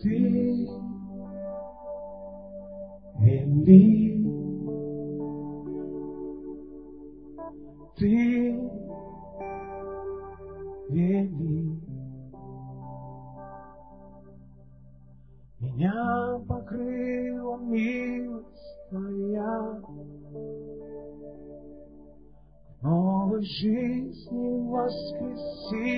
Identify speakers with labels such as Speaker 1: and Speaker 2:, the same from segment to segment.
Speaker 1: Ты. Меня покрыла милость Твоя, новой жизни воскресила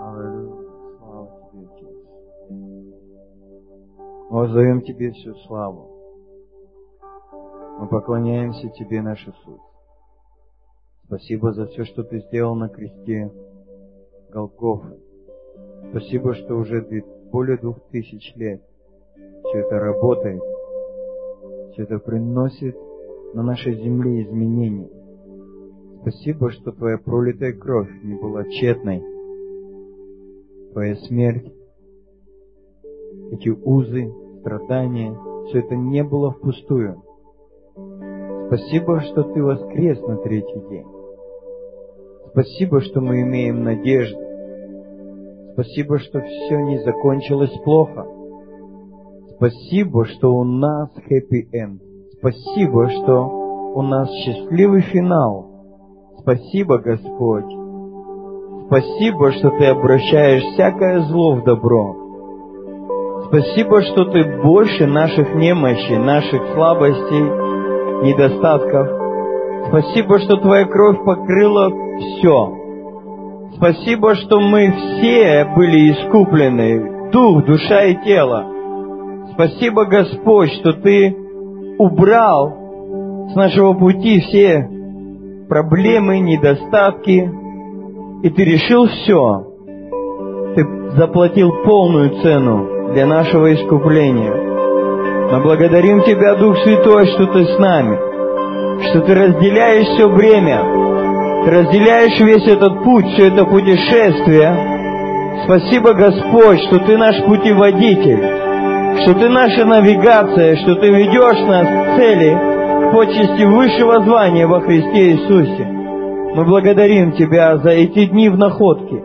Speaker 2: Аллилуйя. Слава Тебе, Отец. Мы воздаем Тебе всю славу. Мы поклоняемся Тебе, наш Иисус. Спасибо за все, что Ты сделал на кресте Голгофы. Спасибо, что уже более двух тысяч лет все это работает, все это приносит на нашей земле изменения. Спасибо, что Твоя пролитая кровь не была тщетной.
Speaker 3: Твоя смерть, эти узы, страдания, все это не было впустую. Спасибо, что Ты воскрес на третий день. Спасибо, что мы имеем надежду. Спасибо, что все не закончилось плохо. Спасибо, что у нас хэппи-энд. Спасибо, что у нас счастливый финал. Спасибо, Господь. Спасибо, что Ты обращаешь всякое зло в добро. Спасибо, что Ты больше наших немощей, наших слабостей, недостатков. Спасибо, что Твоя кровь покрыла все. Спасибо, что мы все были искуплены, дух, душа и тело. Спасибо, Господь, что Ты убрал с нашего пути все проблемы, недостатки, и Ты решил все. Ты заплатил полную цену для нашего искупления. Мы благодарим Тебя, Дух Святой, что Ты с нами, что Ты разделяешь все время, разделяешь весь этот путь, все это путешествие. Спасибо, Господь, что Ты наш путеводитель, что Ты наша навигация, что Ты ведешь нас к цели, к почести высшего звания во Христе Иисусе. Мы благодарим Тебя за эти дни в находке.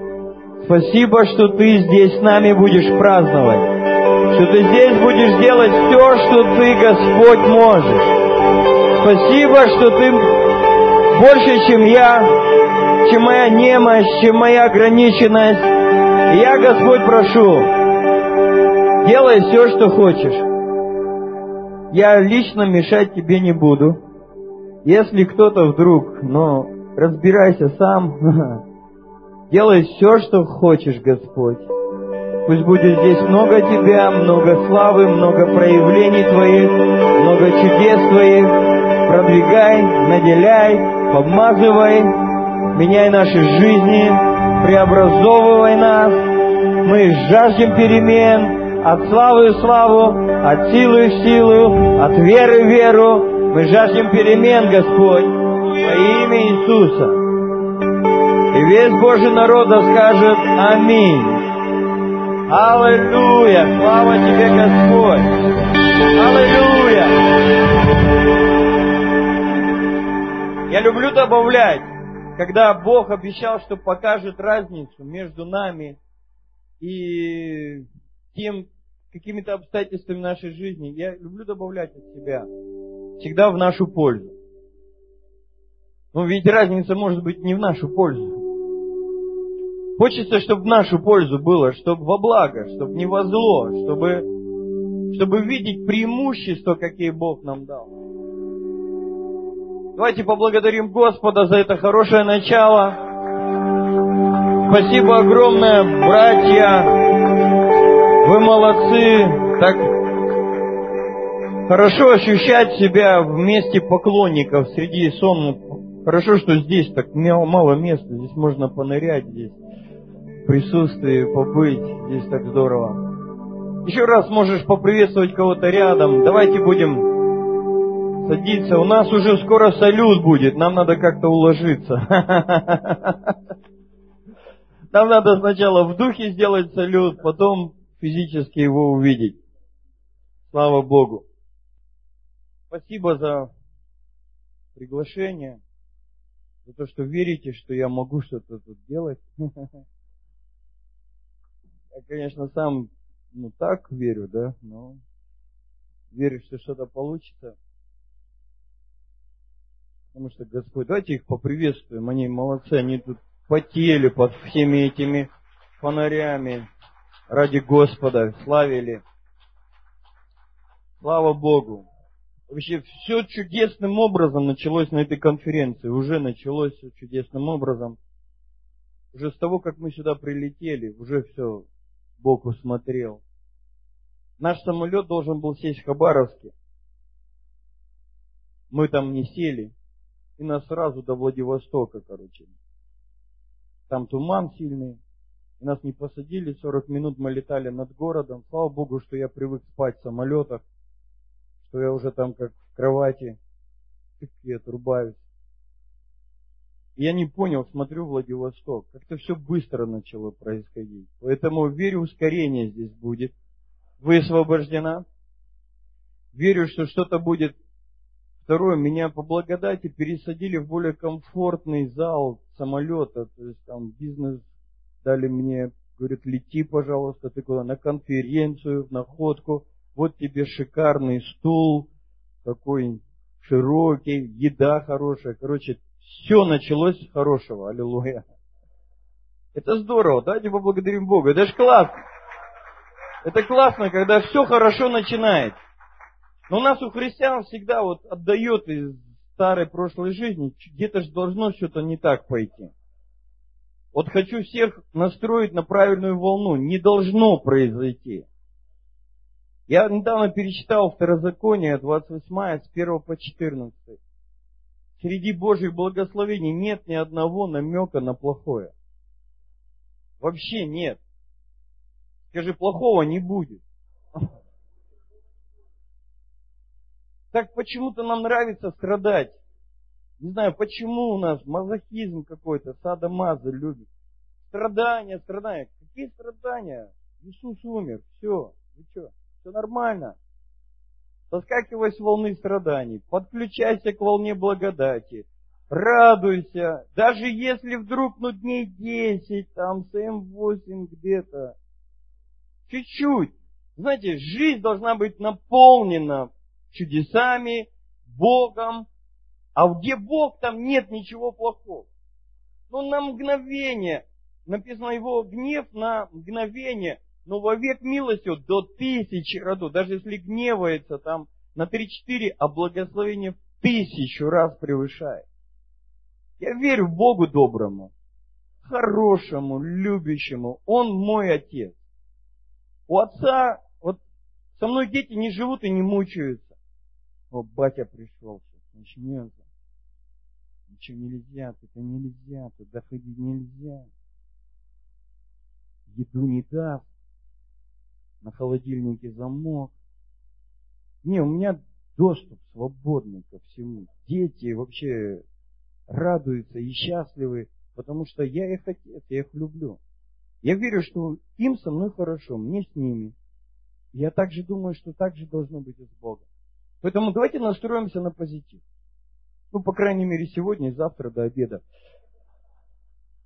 Speaker 3: Спасибо, что Ты здесь с нами будешь праздновать, что Ты здесь будешь делать все, что Ты, Господь, можешь. Спасибо, что Ты больше, чем я, чем моя немощь, чем моя ограниченность. И я, Господь, прошу, делай все, что хочешь. Я лично мешать тебе не буду. Если кто-то вдруг, но разбирайся сам, делай все, что хочешь, Господь. Пусть будет здесь много Тебя, много славы, много проявлений Твоих, много чудес Твоих. Продвигай, наделяй, помазывай, меняй наши жизни, преобразовывай нас. Мы жаждем перемен от славы в славу, от силы в силу, от веры в веру. Мы жаждем перемен, Господь, во имя Иисуса. И весь Божий народ скажет Аминь. Аллилуйя! Слава Тебе, Господь! Аллилуйя! Я люблю добавлять, когда Бог обещал, что покажет разницу между нами и тем какими-то обстоятельствами нашей жизни, я люблю добавлять от себя. Всегда в нашу пользу. Но ведь разница может быть не в нашу пользу. Хочется, чтобы в нашу пользу было, чтобы во благо, чтобы не во зло, чтобы, чтобы видеть преимущества, какие Бог нам дал. Давайте поблагодарим Господа за это хорошее начало. Спасибо огромное, братья. Вы молодцы. Так хорошо ощущать себя в месте поклонников среди сонных. Хорошо, что здесь так мало места. Здесь можно понырять здесь присутствии побыть. Здесь так здорово. Еще раз можешь поприветствовать кого-то рядом. Давайте будем садиться. У нас уже скоро салют будет. Нам надо как-то уложиться. Нам надо сначала в духе сделать салют, потом физически его увидеть. Слава Богу. Спасибо за приглашение, за то, что верите, что я могу что-то тут делать. Я, конечно, сам ну так верю, да, но верю, что что-то получится. Потому что Господь, давайте их поприветствуем, они молодцы, они тут потели под всеми этими фонарями ради Господа, славили. Слава Богу. Вообще все чудесным образом началось на этой конференции, уже началось все чудесным образом. Уже с того, как мы сюда прилетели, уже все Бог усмотрел. Наш самолет должен был сесть в Хабаровске. Мы там не сели. И нас сразу до Владивостока, короче. Там туман сильный. И нас не посадили, 40 минут мы летали над городом. Слава Богу, что я привык спать в самолетах, что я уже там как в кровати, и отрубаюсь. Я не понял, смотрю Владивосток. Как-то все быстро начало происходить. Поэтому верю, ускорение здесь будет. Высвобождена. Верю, что что-то будет. Второе, меня по благодати пересадили в более комфортный зал самолета. То есть там бизнес дали мне, говорят, лети, пожалуйста, ты куда? На конференцию, в находку. Вот тебе шикарный стул, такой широкий, еда хорошая. Короче, все началось с хорошего. Аллилуйя. Это здорово, давайте поблагодарим Бога. Это же классно. Это классно, когда все хорошо начинает. Но у нас у христиан всегда вот отдает из старой прошлой жизни, где-то же должно что-то не так пойти. Вот хочу всех настроить на правильную волну. Не должно произойти. Я недавно перечитал Второзаконие 28 с 1 по 14. Среди Божьих благословений нет ни одного намека на плохое. Вообще нет. Скажи, плохого не будет. Так почему-то нам нравится страдать. Не знаю, почему у нас мазохизм какой-то, садомазы любит. Страдания, страдания. Какие страдания? Иисус умер, все. Вы что? Все нормально. Соскакивай с волны страданий, подключайся к волне благодати, радуйся, даже если вдруг, ну, дней 10, там, 7-8 где-то, чуть-чуть. Знаете, жизнь должна быть наполнена чудесами, Богом, а где Бог, там нет ничего плохого. Ну, на мгновение, написано его гнев на мгновение, но вовек милостью до тысячи роду, даже если гневается там на 3-4, а благословение в тысячу раз превышает. Я верю Богу доброму, хорошему, любящему. Он мой отец. У отца, вот со мной дети не живут и не мучаются. О, батя пришел, сейчас начнется. Ничего нельзя, это нельзя, туда ходить нельзя. Еду не даст на холодильнике замок. Не, у меня доступ свободный ко всему. Дети вообще радуются и счастливы, потому что я их отец, я их люблю. Я верю, что им со мной хорошо, мне с ними. Я также думаю, что так же должно быть и с Богом. Поэтому давайте настроимся на позитив. Ну, по крайней мере, сегодня и завтра до обеда.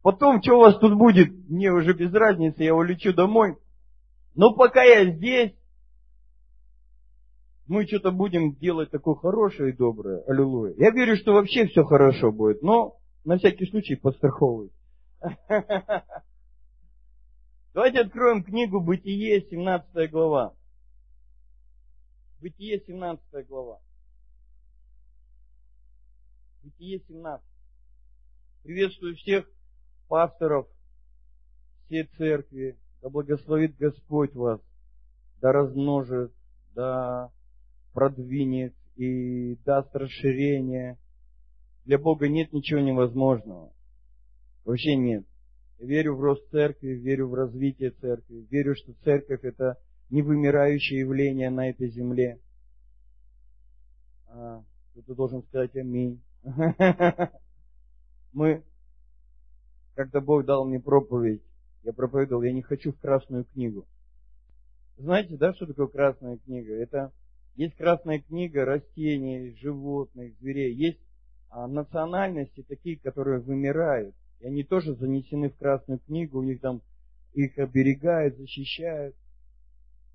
Speaker 3: Потом, что у вас тут будет, мне уже без разницы, я улечу домой. Но пока я здесь, мы что-то будем делать такое хорошее и доброе. Аллилуйя. Я верю, что вообще все хорошо будет, но на всякий случай подстраховывай. Давайте откроем книгу Бытие, 17 глава. Бытие, 17 глава. Бытие 17. Приветствую всех пасторов, все церкви, да благословит Господь вас, да размножит, да продвинет и даст расширение. Для Бога нет ничего невозможного. Вообще нет. Я верю в рост церкви, верю в развитие церкви, верю, что церковь это невымирающее явление на этой земле. А, кто-то должен сказать аминь. Мы, когда Бог дал мне проповедь, я проповедовал, я не хочу в Красную книгу. Знаете, да, что такое Красная книга? Это есть Красная книга растений, животных, зверей. Есть а, национальности такие, которые вымирают. И они тоже занесены в Красную книгу, у них там их оберегают, защищают.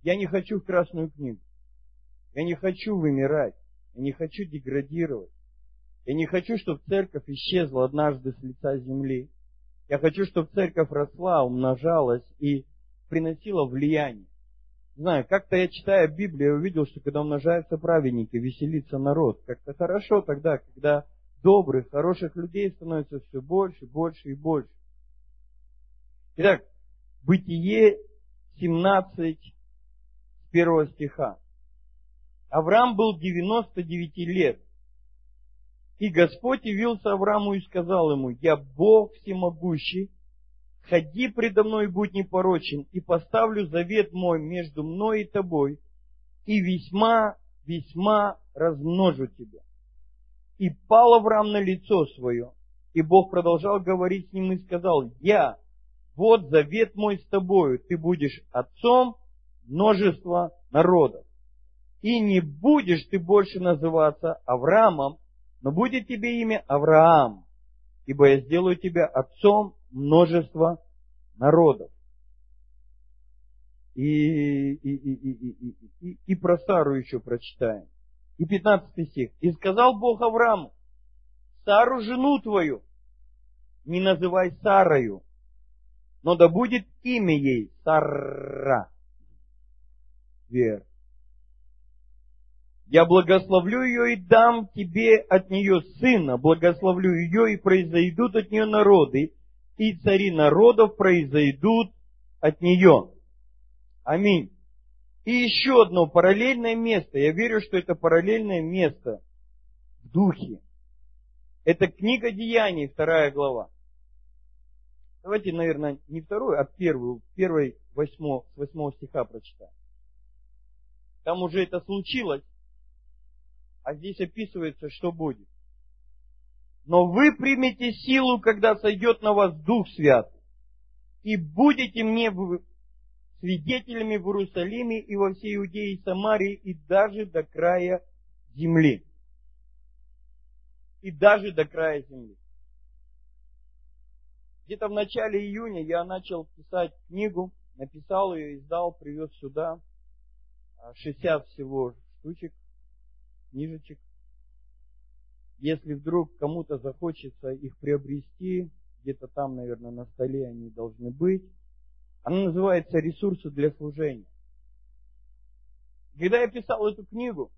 Speaker 3: Я не хочу в Красную книгу. Я не хочу вымирать. Я не хочу деградировать. Я не хочу, чтобы церковь исчезла однажды с лица земли. Я хочу, чтобы церковь росла, умножалась и приносила влияние. Знаю, как-то я читая Библию, я увидел, что когда умножаются праведники, веселится народ. Как-то хорошо тогда, когда добрых, хороших людей становится все больше, больше и больше. Итак, Бытие 17, 1 стиха. Авраам был 99 лет, и Господь явился Аврааму и сказал ему, «Я Бог всемогущий, ходи предо мной и будь непорочен, и поставлю завет мой между мной и тобой, и весьма, весьма размножу тебя». И пал Авраам на лицо свое, И Бог продолжал говорить с ним и сказал, «Я, вот завет мой с тобою, ты будешь отцом множества народов. И не будешь ты больше называться Авраамом, но будет тебе имя Авраам, ибо я сделаю тебя отцом множества народов. И, и, и, и, и, и, и про Сару еще прочитаем. И 15 стих. И сказал Бог Аврааму, Сару жену твою не называй Сарою, но да будет имя ей Сара. Вер. Я благословлю ее и дам тебе от нее сына, благословлю ее и произойдут от нее народы, и цари народов произойдут от нее. Аминь. И еще одно параллельное место. Я верю, что это параллельное место в духе. Это книга Деяний, вторая глава. Давайте, наверное, не вторую, а первую, первой восьмо, с восьмого стиха прочитаем. Там уже это случилось, а здесь описывается, что будет. Но вы примете силу, когда сойдет на вас Дух Святый, и будете мне свидетелями в Иерусалиме и во всей Иудее и Самарии, и даже до края земли. И даже до края земли. Где-то в начале июня я начал писать книгу, написал ее, издал, привез сюда. 60 всего штучек, книжечек. Если вдруг кому-то захочется их приобрести, где-то там, наверное, на столе они должны быть. Она называется «Ресурсы для служения». Когда я писал эту книгу,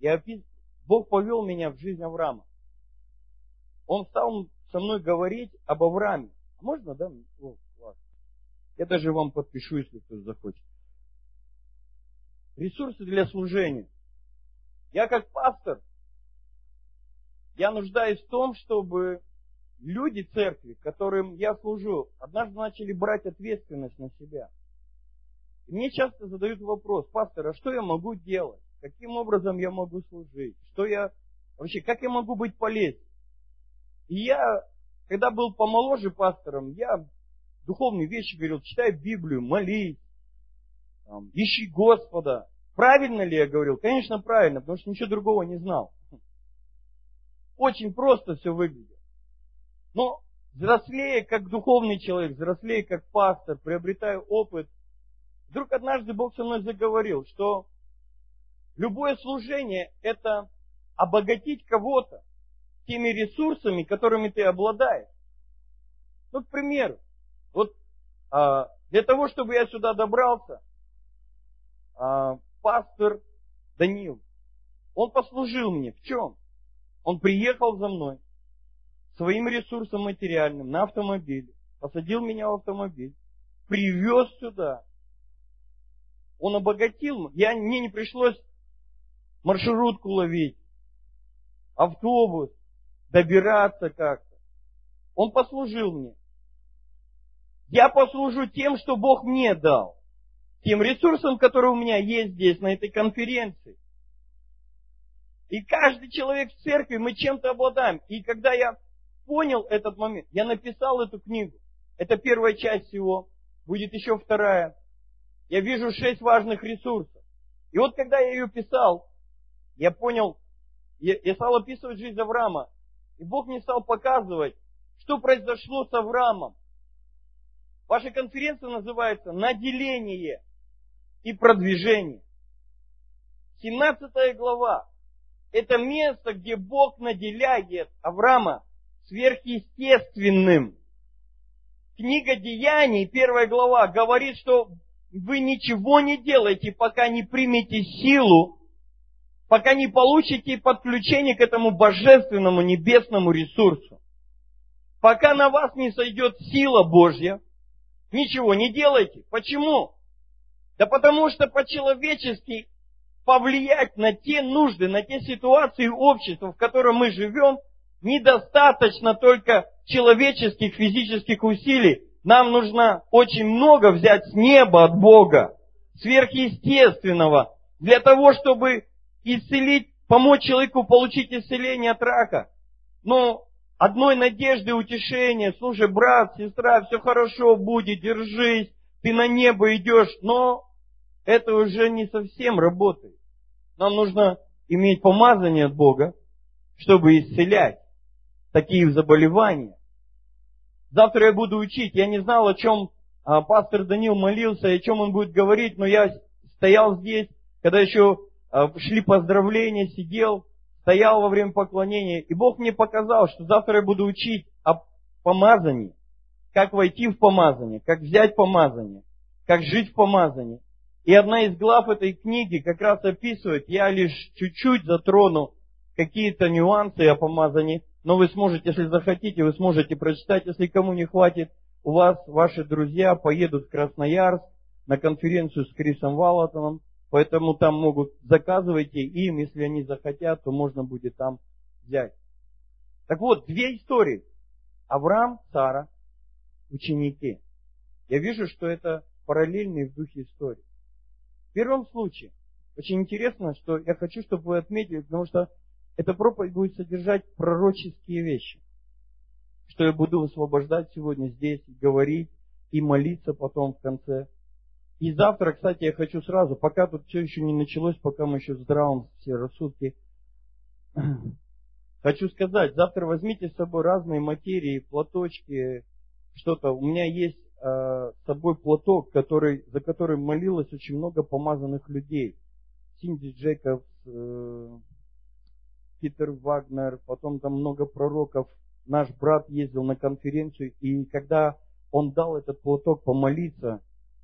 Speaker 3: я опис... Бог повел меня в жизнь Авраама. Он стал со мной говорить об Аврааме. А можно, да? О, ладно. Я даже вам подпишу, если кто захочет. Ресурсы для служения. Я как пастор, я нуждаюсь в том, чтобы люди церкви, которым я служу, однажды начали брать ответственность на себя. И мне часто задают вопрос, пастор, а что я могу делать? Каким образом я могу служить? Что я, вообще, как я могу быть полезен? И я, когда был помоложе пастором, я духовные вещи говорил, читай Библию, молись, там, ищи Господа. Правильно ли я говорил? Конечно, правильно, потому что ничего другого не знал. Очень просто все выглядит. Но взрослея как духовный человек, взрослея как пастор, приобретая опыт, вдруг однажды Бог со мной заговорил, что любое служение – это обогатить кого-то теми ресурсами, которыми ты обладаешь. Ну, к примеру, вот а, для того, чтобы я сюда добрался, а, пастор Данил, он послужил мне в чем? Он приехал за мной, своим ресурсом материальным на автомобиле, посадил меня в автомобиль, привез сюда. Он обогатил, я, мне не пришлось маршрутку ловить, автобус, добираться как-то. Он послужил мне. Я послужу тем, что Бог мне дал. Тем ресурсом, который у меня есть здесь, на этой конференции. И каждый человек в церкви, мы чем-то обладаем. И когда я понял этот момент. Я написал эту книгу. Это первая часть всего. Будет еще вторая. Я вижу шесть важных ресурсов. И вот когда я ее писал, я понял, я, я стал описывать жизнь Авраама. И Бог мне стал показывать, что произошло с Авраамом. Ваша конференция называется «Наделение и продвижение». 17 глава. Это место, где Бог наделяет Авраама сверхъестественным. Книга Деяний, первая глава, говорит, что вы ничего не делаете, пока не примете силу, пока не получите подключение к этому божественному небесному ресурсу. Пока на вас не сойдет сила Божья, ничего не делайте. Почему? Да потому что по-человечески повлиять на те нужды, на те ситуации общества, в котором мы живем – недостаточно только человеческих, физических усилий. Нам нужно очень много взять с неба от Бога, сверхъестественного, для того, чтобы исцелить, помочь человеку получить исцеление от рака. Но одной надежды, утешения. Слушай, брат, сестра, все хорошо будет, держись, ты на небо идешь. Но это уже не совсем работает. Нам нужно иметь помазание от Бога, чтобы исцелять такие заболевания. Завтра я буду учить. Я не знал, о чем а, пастор Данил молился, о чем он будет говорить, но я стоял здесь, когда еще а, шли поздравления, сидел, стоял во время поклонения, и Бог мне показал, что завтра я буду учить о помазании, как войти в помазание, как взять помазание, как жить в помазании. И одна из глав этой книги как раз описывает, я лишь чуть-чуть затрону какие-то нюансы о помазании, но вы сможете, если захотите, вы сможете прочитать, если кому не хватит, у вас ваши друзья поедут в Красноярск на конференцию с Крисом Валатоном, поэтому там могут заказывайте им, если они захотят, то можно будет там взять. Так вот, две истории. Авраам, Сара, ученики. Я вижу, что это параллельные в духе истории. В первом случае, очень интересно, что я хочу, чтобы вы отметили, потому что эта проповедь будет содержать пророческие вещи. Что я буду высвобождать сегодня здесь, говорить и молиться потом в конце. И завтра, кстати, я хочу сразу, пока тут все еще не началось, пока мы еще в здравом все рассудки, хочу сказать, завтра возьмите с собой разные материи, платочки, что-то. У меня есть э, с собой платок, который, за который молилось очень много помазанных людей. Синди Джейкобс, э, Питер Вагнер, потом там много пророков. Наш брат ездил на конференцию, и когда он дал этот платок помолиться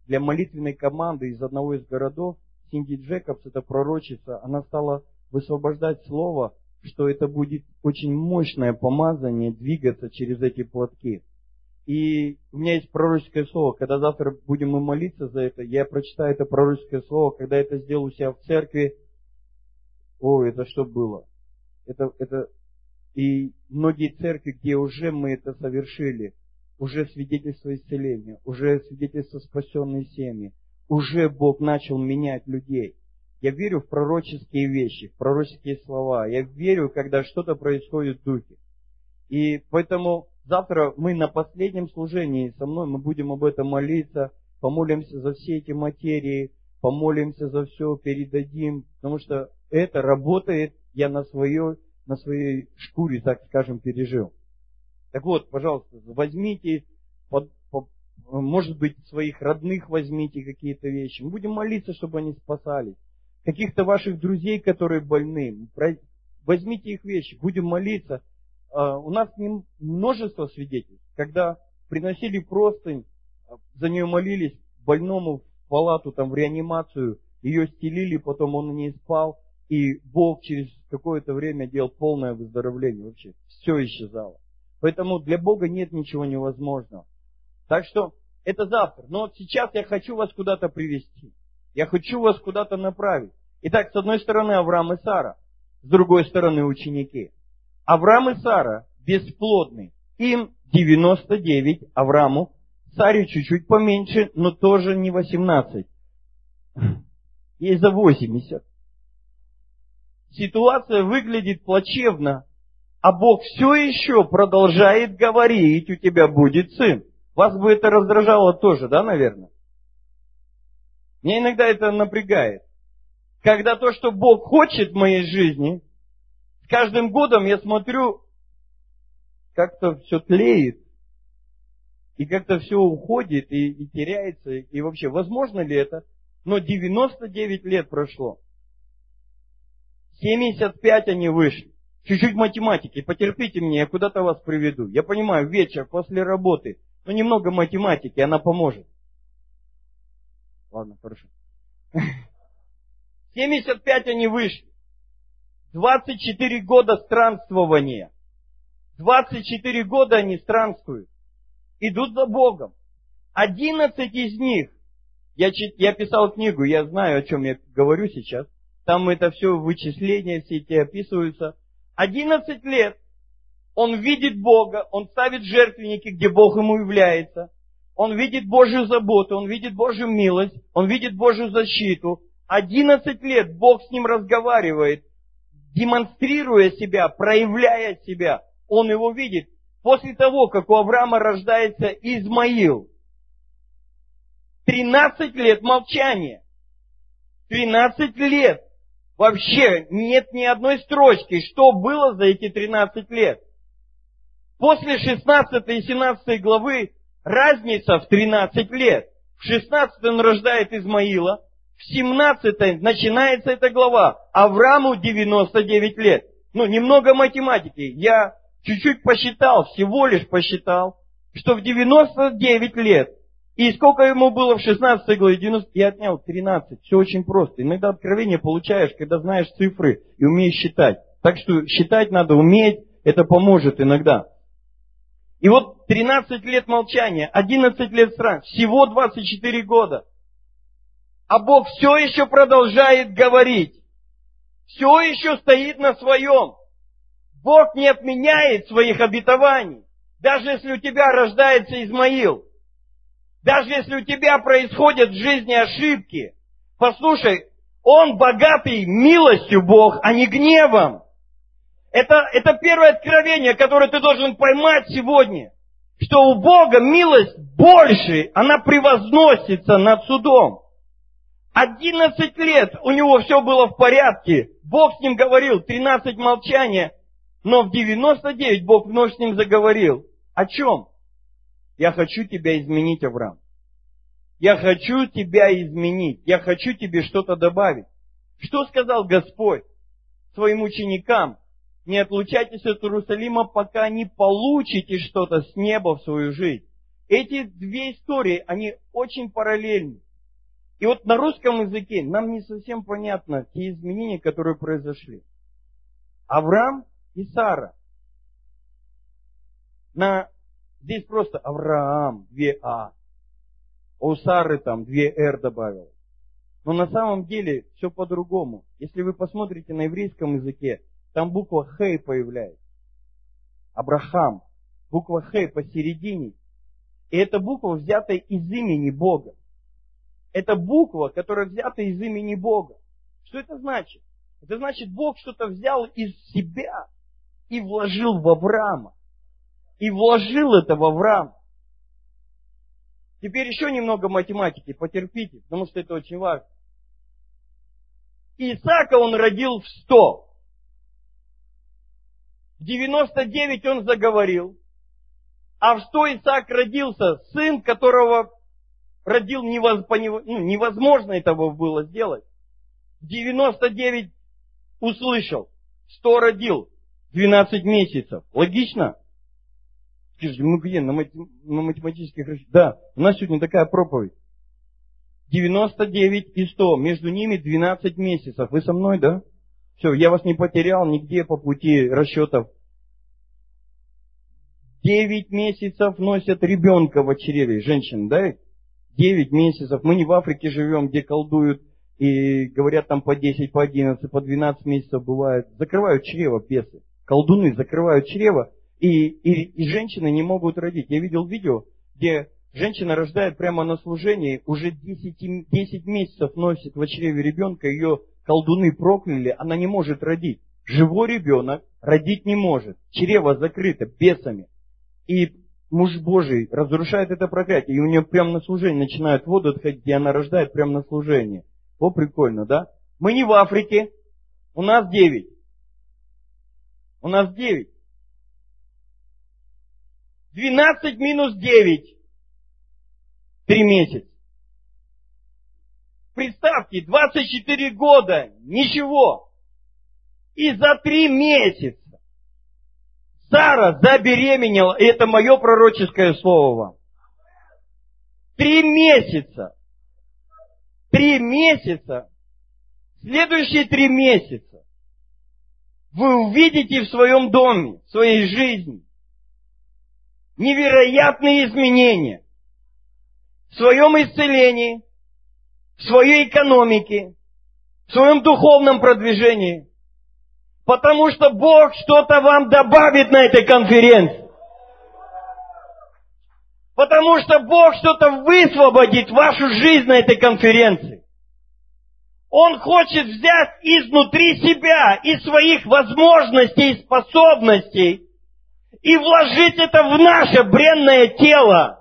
Speaker 3: для молитвенной команды из одного из городов, Синди Джекобс, это пророчица, она стала высвобождать слово, что это будет очень мощное помазание двигаться через эти платки. И у меня есть пророческое слово, когда завтра будем мы молиться за это, я прочитаю это пророческое слово, когда это сделаю у себя в церкви. О, это что было? Это, это, и многие церкви, где уже мы это совершили, уже свидетельство исцеления, уже свидетельство спасенной семьи, уже Бог начал менять людей. Я верю в пророческие вещи, в пророческие слова. Я верю, когда что-то происходит в духе. И поэтому завтра мы на последнем служении со мной, мы будем об этом молиться, помолимся за все эти материи, помолимся за все, передадим, потому что это работает я на, свое, на своей шкуре, так скажем, пережил. Так вот, пожалуйста, возьмите, под, под, может быть, своих родных возьмите какие-то вещи. Мы будем молиться, чтобы они спасались. Каких-то ваших друзей, которые больны, возьмите их вещи, будем молиться. А, у нас не множество свидетельств, когда приносили простынь, а, за нее молились больному в палату, там, в реанимацию, ее стелили, потом он не спал, и Бог через какое-то время делал полное выздоровление вообще. Все исчезало. Поэтому для Бога нет ничего невозможного. Так что это завтра. Но вот сейчас я хочу вас куда-то привести. Я хочу вас куда-то направить. Итак, с одной стороны Авраам и Сара, с другой стороны ученики. Авраам и Сара бесплодны. Им 99, Аврааму, Саре чуть-чуть поменьше, но тоже не 18. Ей за 80 ситуация выглядит плачевно, а Бог все еще продолжает говорить, у тебя будет сын. Вас бы это раздражало тоже, да, наверное? Меня иногда это напрягает. Когда то, что Бог хочет в моей жизни, каждым годом я смотрю, как-то все тлеет, и как-то все уходит и, и теряется, и вообще, возможно ли это? Но 99 лет прошло. 75 они вышли. Чуть-чуть математики, потерпите мне, я куда-то вас приведу. Я понимаю, вечер, после работы, но немного математики, она поможет. Ладно, хорошо. 75 они вышли. 24 года странствования. 24 года они странствуют. Идут за Богом. 11 из них, я, я писал книгу, я знаю, о чем я говорю сейчас – там это все вычисления, все эти описываются. 11 лет он видит Бога, он ставит жертвенники, где Бог ему является. Он видит Божью заботу, он видит Божью милость, он видит Божью защиту. 11 лет Бог с ним разговаривает, демонстрируя себя, проявляя себя. он его видит после того, как у Авраама рождается Измаил. 13 лет молчания. 13 лет. Вообще нет ни одной строчки, что было за эти 13 лет. После 16 и 17 главы разница в 13 лет. В 16 он рождает Измаила, в 17 начинается эта глава. Аврааму 99 лет. Ну, немного математики. Я чуть-чуть посчитал, всего лишь посчитал, что в 99 лет и сколько ему было в 16 главе? 90, я отнял 13. Все очень просто. Иногда откровение получаешь, когда знаешь цифры и умеешь считать. Так что считать надо уметь, это поможет иногда. И вот 13 лет молчания, 11 лет стран, всего 24 года. А Бог все еще продолжает говорить. Все еще стоит на своем. Бог не отменяет своих обетований. Даже если у тебя рождается Измаил – даже если у тебя происходят в жизни ошибки, послушай, он богатый милостью Бог, а не гневом. Это, это первое откровение, которое ты должен поймать сегодня. Что у Бога милость больше, она превозносится над судом. Одиннадцать лет у него все было в порядке. Бог с ним говорил, тринадцать молчания. Но в девяносто девять Бог вновь с ним заговорил. О чем? Я хочу тебя изменить, Авраам. Я хочу тебя изменить. Я хочу тебе что-то добавить. Что сказал Господь своим ученикам? Не отлучайтесь от Иерусалима, пока не получите что-то с неба в свою жизнь. Эти две истории, они очень параллельны. И вот на русском языке нам не совсем понятно те изменения, которые произошли. Авраам и Сара. На Здесь просто Авраам, две А. А у Сары там две Р добавил. Но на самом деле все по-другому. Если вы посмотрите на еврейском языке, там буква Хей появляется. Абрахам. Буква Хей посередине. И эта буква взята из имени Бога. Это буква, которая взята из имени Бога. Что это значит? Это значит, Бог что-то взял из себя и вложил в Авраама и вложил это в Авраам. Теперь еще немного математики, потерпите, потому что это очень важно. Исаака он родил в 100. В 99 он заговорил, а в 100 Исаак родился, сын, которого родил невоз, ну, невозможно этого было сделать. В 99 услышал, 100 родил, 12 месяцев. Логично? Скажите, мы где? На, мат... на математических расчетах? Да, у нас сегодня такая проповедь. 99 и 100, между ними 12 месяцев. Вы со мной, да? Все, я вас не потерял нигде по пути расчетов. 9 месяцев носят ребенка в чреве, женщин, да? 9 месяцев. Мы не в Африке живем, где колдуют и говорят там по 10, по 11, по 12 месяцев бывает. Закрывают чрево бесы. Колдуны закрывают чрево, и, и, и женщины не могут родить. Я видел видео, где женщина рождает прямо на служении, уже 10, 10 месяцев носит в чреве ребенка, ее колдуны прокляли, она не может родить. Живой ребенок родить не может. Чрево закрыто бесами. И муж Божий разрушает это проклятие, и у нее прямо на служении начинает воду отходить, и она рождает прямо на служении. О, прикольно, да? Мы не в Африке, у нас девять. У нас девять. 12 минус 9. Три месяца. Представьте, 24 года, ничего. И за три месяца Сара забеременела, и это мое пророческое слово вам. Три месяца. Три месяца. Следующие три месяца вы увидите в своем доме, в своей жизни невероятные изменения в своем исцелении, в своей экономике, в своем духовном продвижении. Потому что Бог что-то вам добавит на этой конференции. Потому что Бог что-то высвободит в вашу жизнь на этой конференции. Он хочет взять изнутри себя, из своих возможностей и способностей, и вложить это в наше бренное тело.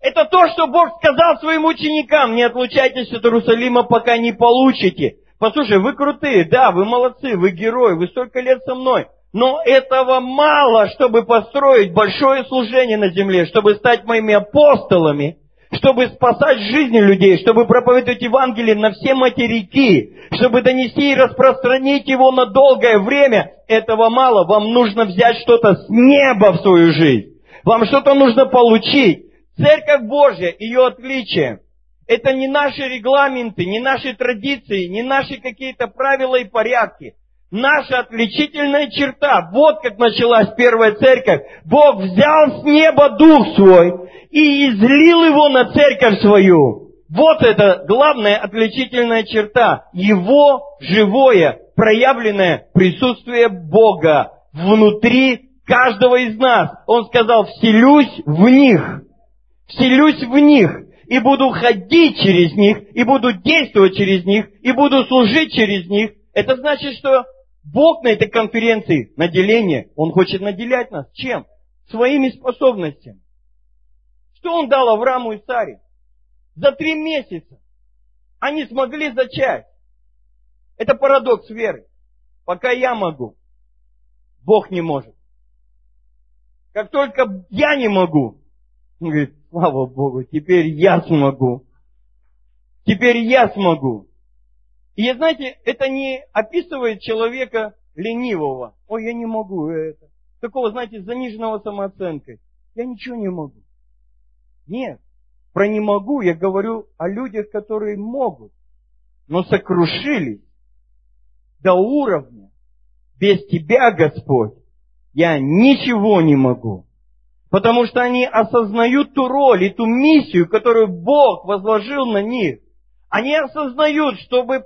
Speaker 3: Это то, что Бог сказал своим ученикам. Не отлучайтесь от Иерусалима, пока не получите. Послушай, вы крутые, да, вы молодцы, вы герои, вы столько лет со мной. Но этого мало, чтобы построить большое служение на земле, чтобы стать моими апостолами, чтобы спасать жизни людей, чтобы проповедовать Евангелие на все материки, чтобы донести и распространить его на долгое время. Этого мало. Вам нужно взять что-то с неба в свою жизнь. Вам что-то нужно получить. Церковь Божья, ее отличие, это не наши регламенты, не наши традиции, не наши какие-то правила и порядки. Наша отличительная черта, вот как началась первая церковь. Бог взял с неба Дух Свой и излил его на церковь свою. Вот это главная отличительная черта. Его живое, проявленное присутствие Бога внутри каждого из нас. Он сказал, вселюсь в них вселюсь в них, и буду ходить через них, и буду действовать через них, и буду служить через них. Это значит, что Бог на этой конференции, наделение, Он хочет наделять нас чем? Своими способностями. Что Он дал Аврааму и Саре? За три месяца они смогли зачать. Это парадокс веры. Пока я могу, Бог не может. Как только я не могу, он говорит, слава Богу, теперь я смогу. Теперь я смогу. И знаете, это не описывает человека ленивого. Ой, я не могу это. Такого, знаете, заниженного самооценкой. Я ничего не могу. Нет. Про не могу я говорю о людях, которые могут, но сокрушились до уровня. Без тебя, Господь, я ничего не могу. Потому что они осознают ту роль и ту миссию, которую Бог возложил на них. Они осознают, чтобы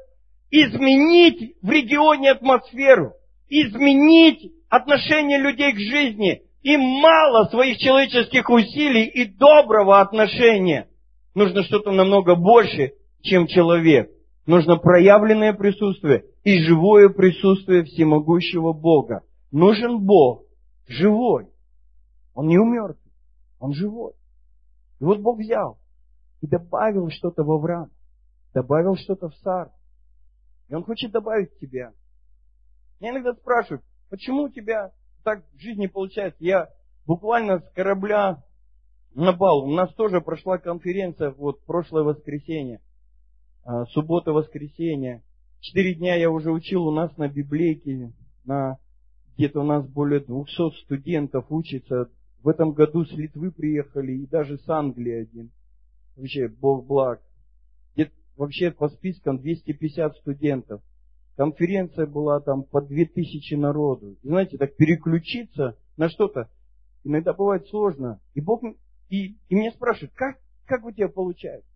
Speaker 3: изменить в регионе атмосферу, изменить отношение людей к жизни. Им мало своих человеческих усилий и доброго отношения. Нужно что-то намного больше, чем человек. Нужно проявленное присутствие и живое присутствие всемогущего Бога. Нужен Бог живой. Он не умер, он живой. И вот Бог взял и добавил что-то в Авраам, добавил что-то в Сар. И Он хочет добавить тебя. Меня иногда спрашивают, почему у тебя так в жизни получается? Я буквально с корабля на бал. У нас тоже прошла конференция вот прошлое воскресенье, а, суббота-воскресенье. Четыре дня я уже учил у нас на библейке, на где-то у нас более 200 студентов учится в этом году с Литвы приехали и даже с Англии один. Вообще, Бог благ. Вообще по спискам 250 студентов. Конференция была там по 2000 народу. И, знаете, так переключиться на что-то иногда бывает сложно. И Бог и, и меня спрашивают, как, как у тебя получается?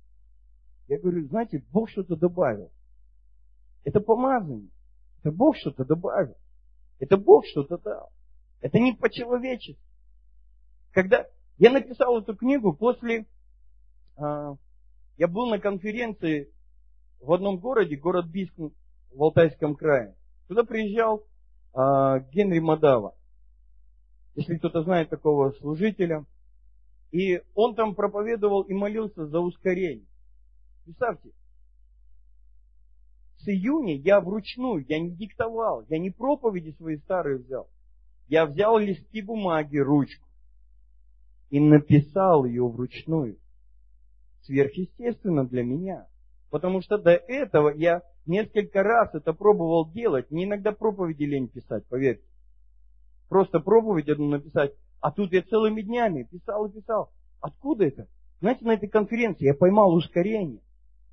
Speaker 3: Я говорю, знаете, Бог что-то добавил. Это помазание. Это Бог что-то добавил. Это Бог что-то дал. Это не по-человечески. Когда я написал эту книгу после... Э, я был на конференции в одном городе, город Бийск в Алтайском крае. Туда приезжал э, Генри Мадава. Если кто-то знает такого служителя. И он там проповедовал и молился за ускорение. Представьте, с июня я вручную, я не диктовал, я не проповеди свои старые взял. Я взял листки бумаги, ручку и написал ее вручную. Сверхъестественно для меня. Потому что до этого я несколько раз это пробовал делать. Мне иногда проповеди лень писать, поверьте. Просто проповедь одну написать. А тут я целыми днями писал и писал. Откуда это? Знаете, на этой конференции я поймал ускорение.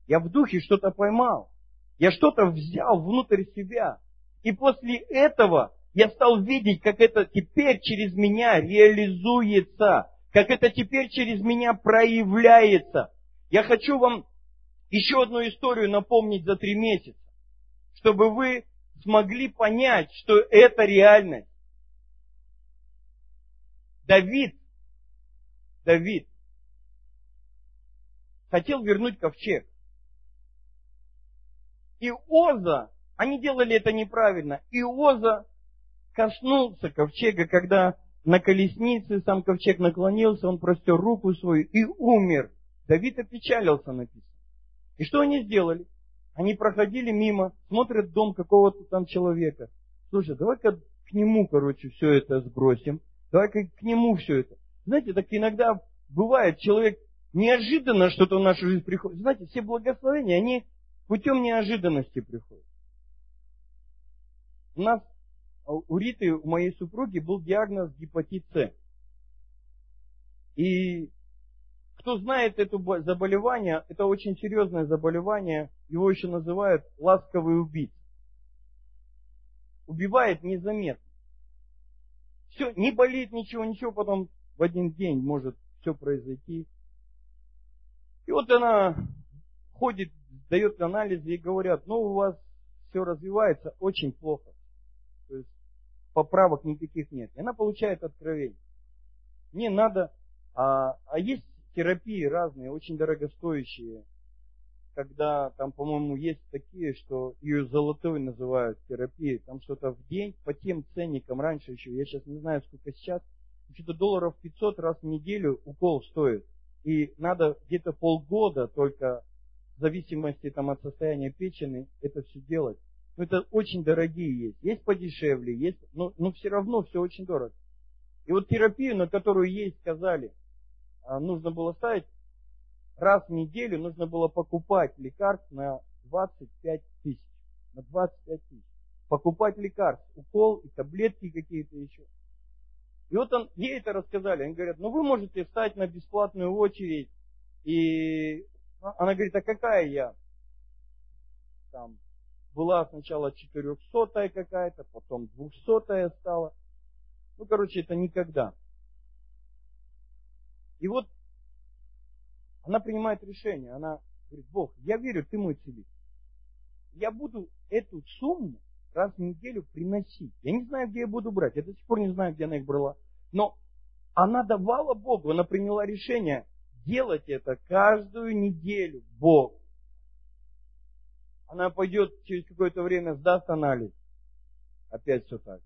Speaker 3: Я в духе что-то поймал. Я что-то взял внутрь себя. И после этого я стал видеть, как это теперь через меня реализуется как это теперь через меня проявляется. Я хочу вам еще одну историю напомнить за три месяца, чтобы вы смогли понять, что это реальность. Давид, Давид хотел вернуть ковчег. И Оза, они делали это неправильно, и Оза коснулся ковчега, когда на колеснице, сам ковчег наклонился, он простер руку свою и умер. Давид опечалился, написано. И что они сделали? Они проходили мимо, смотрят дом какого-то там человека. Слушай, давай-ка к нему, короче, все это сбросим. Давай-ка к нему все это. Знаете, так иногда бывает, человек неожиданно что-то в нашу жизнь приходит. Знаете, все благословения, они путем неожиданности приходят. У нас, у Риты, у моей супруги, был диагноз гепатит С. И кто знает это заболевание, это очень серьезное заболевание, его еще называют ласковый убийца. Убивает незаметно. Все, не болит ничего, ничего, потом в один день может все произойти. И вот она ходит, дает анализы и говорят, ну у вас все развивается очень плохо. Поправок никаких нет. И она получает откровение. Мне надо, а, а есть терапии разные, очень дорогостоящие, когда там, по-моему, есть такие, что ее золотой называют терапией, там что-то в день по тем ценникам раньше еще, я сейчас не знаю, сколько сейчас, что-то долларов 500 раз в неделю укол стоит. И надо где-то полгода только в зависимости там, от состояния печени это все делать. Но это очень дорогие есть. Есть подешевле, есть, но, но все равно все очень дорого. И вот терапию, на которую ей сказали, а, нужно было ставить раз в неделю, нужно было покупать лекарств на 25 тысяч. На 25 тысяч. Покупать лекарств, укол и таблетки какие-то еще. И вот он, ей это рассказали. Они говорят, ну вы можете встать на бесплатную очередь. И она говорит, а какая я? Там была сначала 400 какая-то, потом 200 стала. Ну, короче, это никогда. И вот она принимает решение. Она говорит, Бог, я верю, ты мой целитель. Я буду эту сумму раз в неделю приносить. Я не знаю, где я буду брать. Я до сих пор не знаю, где она их брала. Но она давала Богу, она приняла решение делать это каждую неделю. Бог. Она пойдет через какое-то время, сдаст анализ. Опять все так.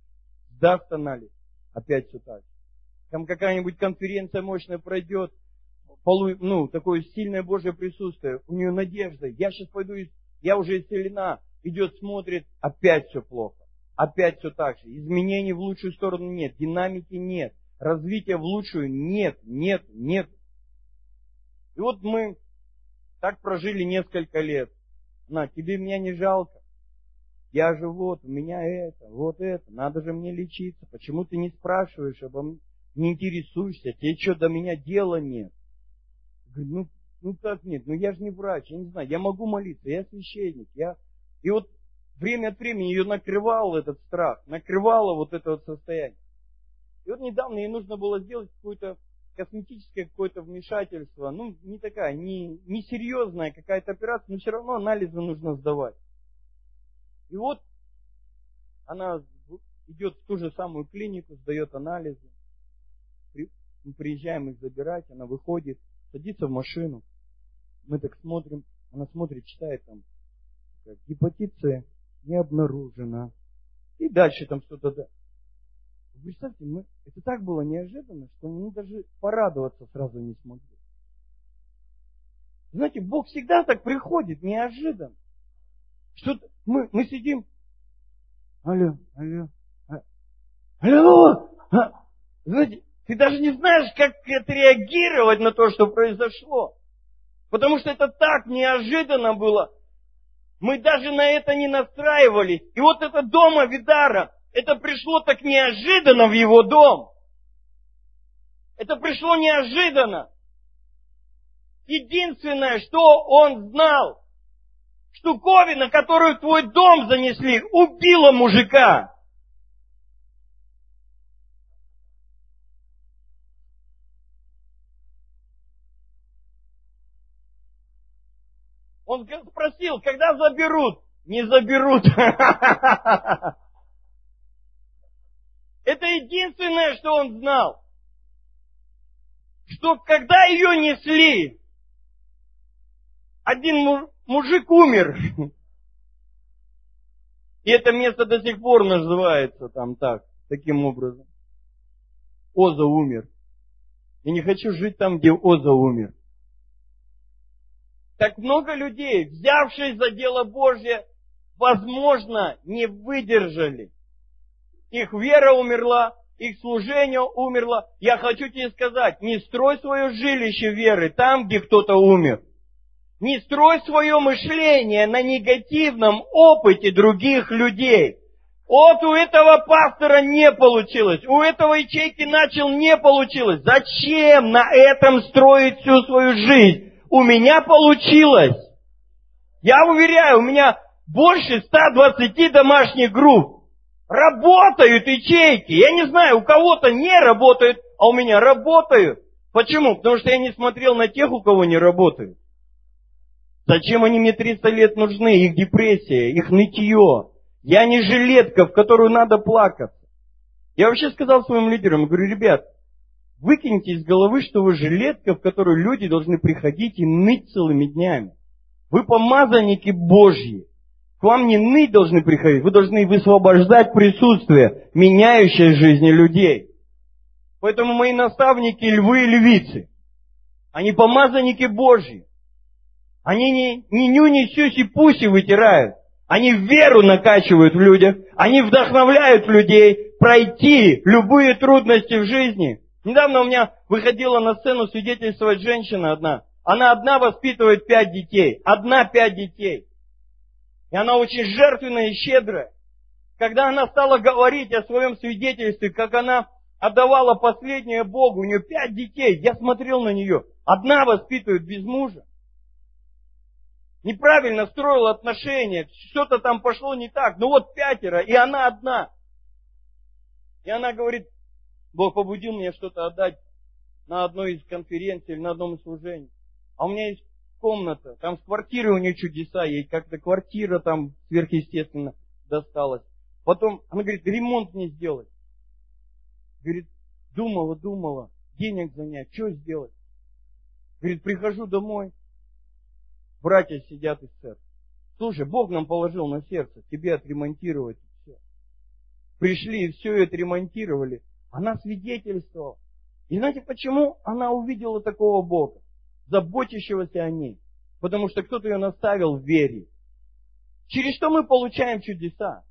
Speaker 3: Сдаст анализ. Опять все так там какая-нибудь конференция мощная пройдет, полу, ну, такое сильное Божье присутствие, у нее надежда, я сейчас пойду, я уже исцелена, идет, смотрит, опять все плохо, опять все так же, изменений в лучшую сторону нет, динамики нет, развития в лучшую нет, нет, нет. И вот мы так прожили несколько лет. На, тебе меня не жалко. Я же вот, у меня это, вот это, надо же мне лечиться. Почему ты не спрашиваешь обо мне? не интересуешься, тебе что, до меня дела нет? Говорю, ну, ну как нет, ну я же не врач, я не знаю, я могу молиться, я священник, я... И вот время от времени ее накрывал этот страх, накрывало вот это вот состояние. И вот недавно ей нужно было сделать какое-то косметическое какое-то вмешательство, ну, не такая, не, не серьезная какая-то операция, но все равно анализы нужно сдавать. И вот она идет в ту же самую клинику, сдает анализы мы приезжаем их забирать, она выходит, садится в машину, мы так смотрим, она смотрит, читает там, гепатит не обнаружено. И дальше там что-то. Вы представьте, мы, это так было неожиданно, что мы даже порадоваться сразу не смогли. Знаете, Бог всегда так приходит, неожиданно. Что мы, мы сидим, алло, алло, а, алло, а, знаете, ты даже не знаешь, как отреагировать на то, что произошло. Потому что это так неожиданно было. Мы даже на это не настраивались. И вот это дома Видара, это пришло так неожиданно в его дом. Это пришло неожиданно. Единственное, что он знал, штуковина, которую твой дом занесли, убила мужика. Он спросил, когда заберут? Не заберут. Это единственное, что он знал. Что когда ее несли, один мужик умер. И это место до сих пор называется там так, таким образом. Оза умер. Я не хочу жить там, где Оза умер. Так много людей, взявшись за дело Божье, возможно, не выдержали. Их вера умерла, их служение умерло. Я хочу тебе сказать, не строй свое жилище веры там, где кто-то умер. Не строй свое мышление на негативном опыте других людей. Вот у этого пастора не получилось, у этого ячейки начал не получилось. Зачем на этом строить всю свою жизнь? У меня получилось. Я уверяю, у меня больше 120 домашних групп. Работают ячейки. Я не знаю, у кого-то не работают, а у меня работают. Почему? Потому что я не смотрел на тех, у кого не работают. Зачем они мне 300 лет нужны? Их депрессия, их нытье. Я не жилетка, в которую надо плакаться. Я вообще сказал своим лидерам, говорю, ребят, выкиньте из головы, что вы жилетка, в которую люди должны приходить и ныть целыми днями. Вы помазанники Божьи. К вам не ныть должны приходить, вы должны высвобождать присутствие, меняющее жизни людей. Поэтому мои наставники львы и львицы. Они помазанники Божьи. Они не, не нюни, сюси, пуси вытирают. Они веру накачивают в людях. Они вдохновляют людей пройти любые трудности в жизни. Недавно у меня выходила на сцену свидетельствовать женщина одна. Она одна воспитывает пять детей. Одна пять детей. И она очень жертвенная и щедрая. Когда она стала говорить о своем свидетельстве, как она отдавала последнее Богу, у нее пять детей, я смотрел на нее. Одна воспитывает без мужа неправильно строил отношения, что-то там пошло не так, ну вот пятеро, и она одна. И она говорит, Бог побудил меня что-то отдать на одной из конференций или на одном из служений. А у меня есть комната, там с квартирой у нее чудеса, ей как-то квартира там сверхъестественно досталась. Потом она говорит, ремонт не сделать. Говорит, думала, думала, денег занять, что сделать? Говорит, прихожу домой, братья сидят из церкви. Слушай, Бог нам положил на сердце тебе отремонтировать все. Пришли и все это ремонтировали. Она свидетельствовала. И знаете, почему она увидела такого Бога, заботящегося о ней? Потому что кто-то ее наставил в вере. Через что мы получаем чудеса?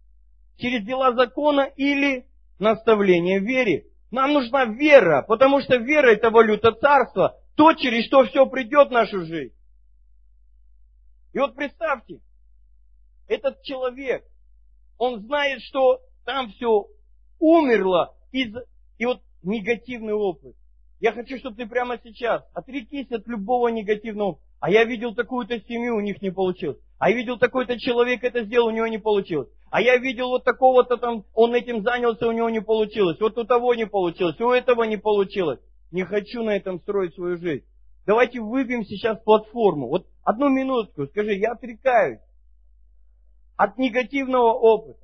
Speaker 3: Через дела закона или наставление в вере? Нам нужна вера, потому что вера это валюта царства, то, через что все придет в нашу жизнь. И вот представьте, этот человек, он знает, что там все умерло из... И вот негативный опыт. Я хочу, чтобы ты прямо сейчас отрекись от любого негативного А я видел такую-то семью, у них не получилось. А я видел такой-то человек это сделал, у него не получилось. А я видел вот такого-то там, он этим занялся, у него не получилось. Вот у того не получилось, у этого не получилось. Не хочу на этом строить свою жизнь. Давайте выбьем сейчас платформу. Вот одну минутку, скажи, я отрекаюсь от негативного опыта,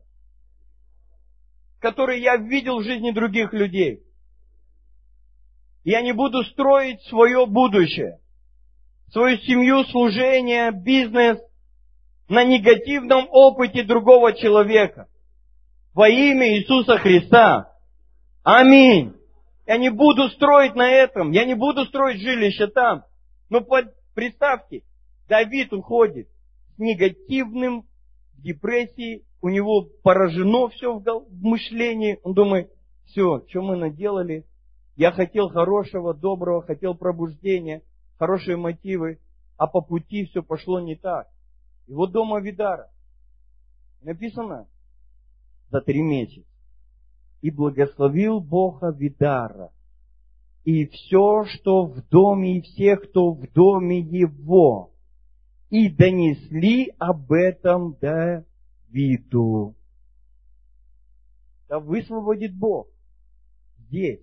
Speaker 3: который я видел в жизни других людей. Я не буду строить свое будущее, свою семью, служение, бизнес на негативном опыте другого человека. Во имя Иисуса Христа. Аминь. Я не буду строить на этом, я не буду строить жилище там. Но под, представьте, Давид уходит с негативным в депрессии, у него поражено все в мышлении. Он думает, все, что мы наделали, я хотел хорошего, доброго, хотел пробуждения, хорошие мотивы, а по пути все пошло не так. И вот дома Видара написано за три месяца и благословил Бога Видара. И все, что в доме, и всех, кто в доме его. И донесли об этом Давиду. Да высвободит Бог здесь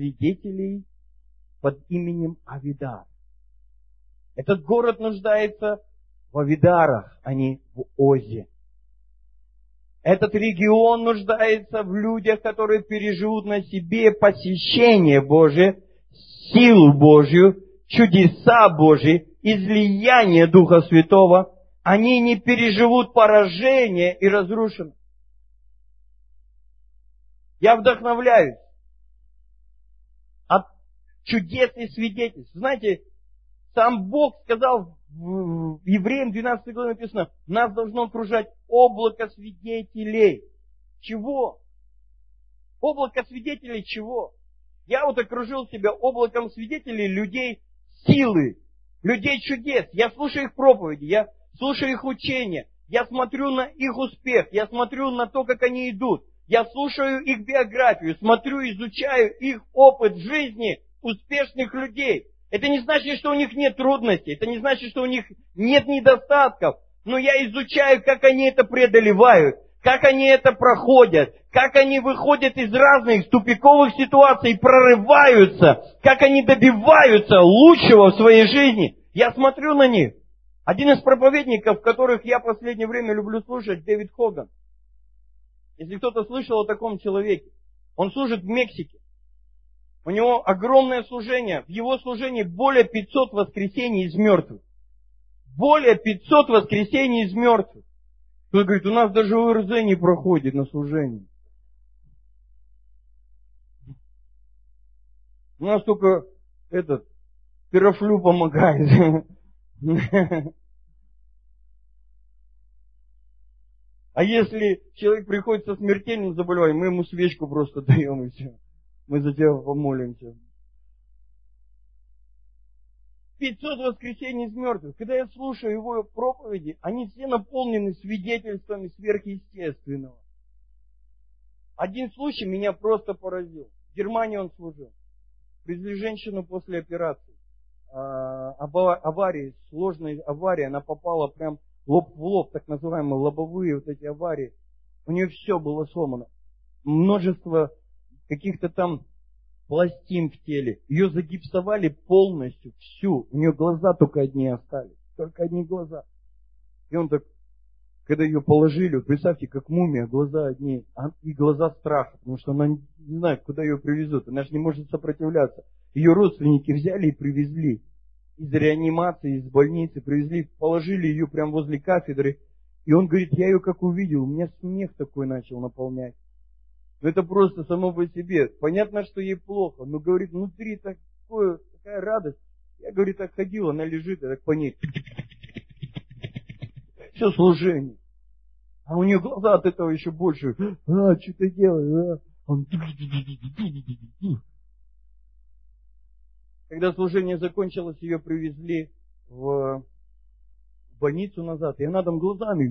Speaker 3: свидетелей под именем Авидар. Этот город нуждается в Авидарах, а не в Озе. Этот регион нуждается в людях, которые переживут на себе посещение Божие, силу Божью, чудеса Божьи, излияние Духа Святого. Они не переживут поражение и разрушенность. Я вдохновляюсь чудес и свидетельств. Знаете, сам Бог сказал в Евреям 12 главе написано, нас должно окружать облако свидетелей. Чего? Облако свидетелей чего? Я вот окружил себя облаком свидетелей людей силы, людей чудес. Я слушаю их проповеди, я слушаю их учения, я смотрю на их успех, я смотрю на то, как они идут. Я слушаю их биографию, смотрю, изучаю их опыт жизни успешных людей. Это не значит, что у них нет трудностей, это не значит, что у них нет недостатков. Но я изучаю, как они это преодолевают, как они это проходят, как они выходят из разных тупиковых ситуаций, прорываются, как они добиваются лучшего в своей жизни. Я смотрю на них. Один из проповедников, которых я в последнее время люблю слушать, Дэвид Хоган. Если кто-то слышал о таком человеке, он служит в Мексике. У него огромное служение. В его служении более 500 воскресений из мертвых. Более 500 воскресений из мертвых. Кто говорит, у нас даже ОРЗ не проходит на служении. У нас только этот пирофлю помогает. А если человек приходит со смертельным заболеванием, мы ему свечку просто даем и все. Мы за тебя помолимся. 500 воскресений из мертвых. Когда я слушаю его проповеди, они все наполнены свидетельствами сверхъестественного. Один случай меня просто поразил. В Германии он служил. Привезли женщину после операции. А, аварии, сложной аварии, она попала прям лоб в лоб, так называемые лобовые вот эти аварии. У нее все было сломано. Множество каких-то там пластин в теле. Ее загипсовали полностью, всю. У нее глаза только одни остались. Только одни глаза. И он так, когда ее положили, представьте, как мумия, глаза одни, а, и глаза страха, потому что она не знает, куда ее привезут. Она же не может сопротивляться. Ее родственники взяли и привезли. Из реанимации, из больницы привезли, положили ее прямо возле кафедры. И он говорит, я ее как увидел, у меня смех такой начал наполнять. Ну это просто само по себе. Понятно, что ей плохо, но говорит, внутри такое, такая радость. Я, говорит, так ходил, она лежит, я так по ней. Все служение. А у нее глаза от этого еще больше. А, что ты делаешь? А? Когда служение закончилось, ее привезли в больницу назад, и она там глазами,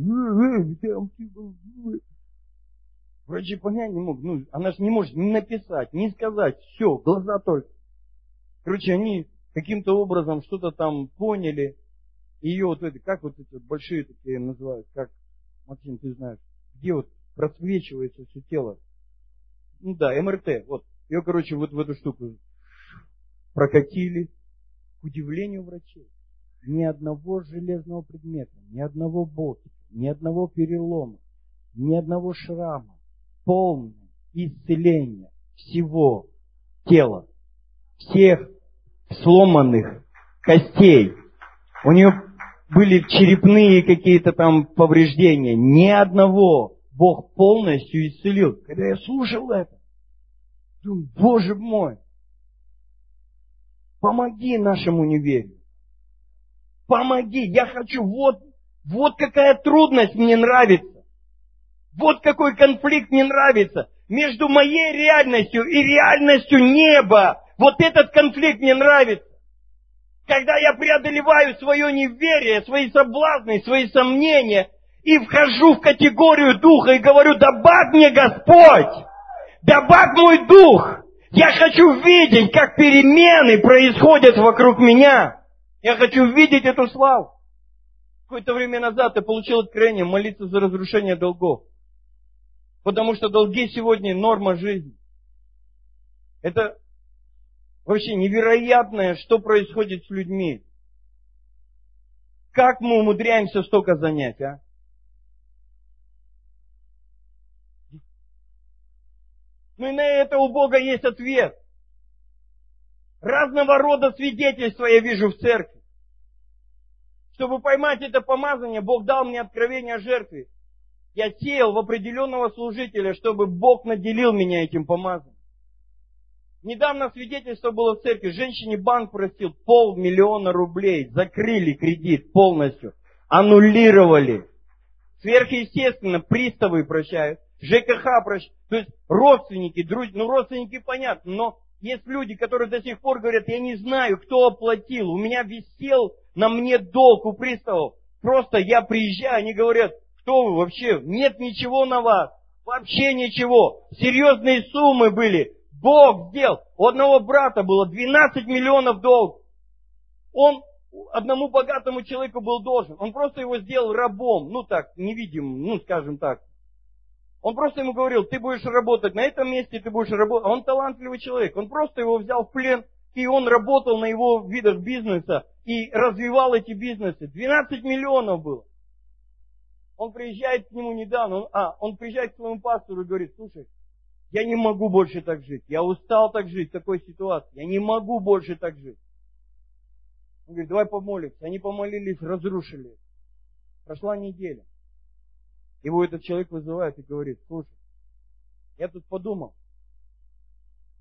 Speaker 3: Врачи понять не могут. Ну, она же не может ни написать, ни сказать. Все, глаза только. Короче, они каким-то образом что-то там поняли. Ее вот эти, как вот эти большие такие называют, как, Максим, ты знаешь, где вот просвечивается все тело. Ну да, МРТ, вот. Ее, короче, вот в эту штуку прокатили. К удивлению врачей, ни одного железного предмета, ни одного болтика, ни одного перелома, ни одного шрама полное исцеление всего тела, всех сломанных костей. У нее были черепные какие-то там повреждения. Ни одного Бог полностью исцелил. Когда я слушал это, думаю, Боже мой, помоги нашему неверию. Помоги, я хочу, вот, вот какая трудность мне нравится. Вот какой конфликт мне нравится. Между моей реальностью и реальностью неба. Вот этот конфликт мне нравится. Когда я преодолеваю свое неверие, свои соблазны, свои сомнения и вхожу в категорию духа и говорю, добавь мне Господь, добавь мой дух. Я хочу видеть, как перемены происходят вокруг меня. Я хочу видеть эту славу. Какое-то время назад я получил откровение молиться за разрушение долгов. Потому что долги сегодня норма жизни. Это вообще невероятное, что происходит с людьми. Как мы умудряемся столько занять, а? Ну и на это у Бога есть ответ. Разного рода свидетельства я вижу в церкви. Чтобы поймать это помазание, Бог дал мне откровение о жертве. Я сеял в определенного служителя, чтобы Бог наделил меня этим помазанием. Недавно свидетельство было в церкви. Женщине банк просил полмиллиона рублей. Закрыли кредит полностью. Аннулировали. Сверхъестественно, приставы прощают. ЖКХ прощают. То есть родственники, друзья. Ну, родственники понятно, но есть люди, которые до сих пор говорят, я не знаю, кто оплатил. У меня висел на мне долг у приставов. Просто я приезжаю, они говорят, кто вы вообще? Нет ничего на вас. Вообще ничего. Серьезные суммы были. Бог сделал. У одного брата было 12 миллионов долг. Он одному богатому человеку был должен. Он просто его сделал рабом. Ну так, невидимым, ну скажем так. Он просто ему говорил, ты будешь работать на этом месте, ты будешь работать. Он талантливый человек. Он просто его взял в плен, и он работал на его видах бизнеса и развивал эти бизнесы. 12 миллионов было. Он приезжает к нему недавно, он, а, он приезжает к своему пастору и говорит, слушай, я не могу больше так жить. Я устал так жить в такой ситуации. Я не могу больше так жить. Он говорит, давай помолимся. Они помолились, разрушили. Прошла неделя. Его этот человек вызывает и говорит, слушай, я тут подумал.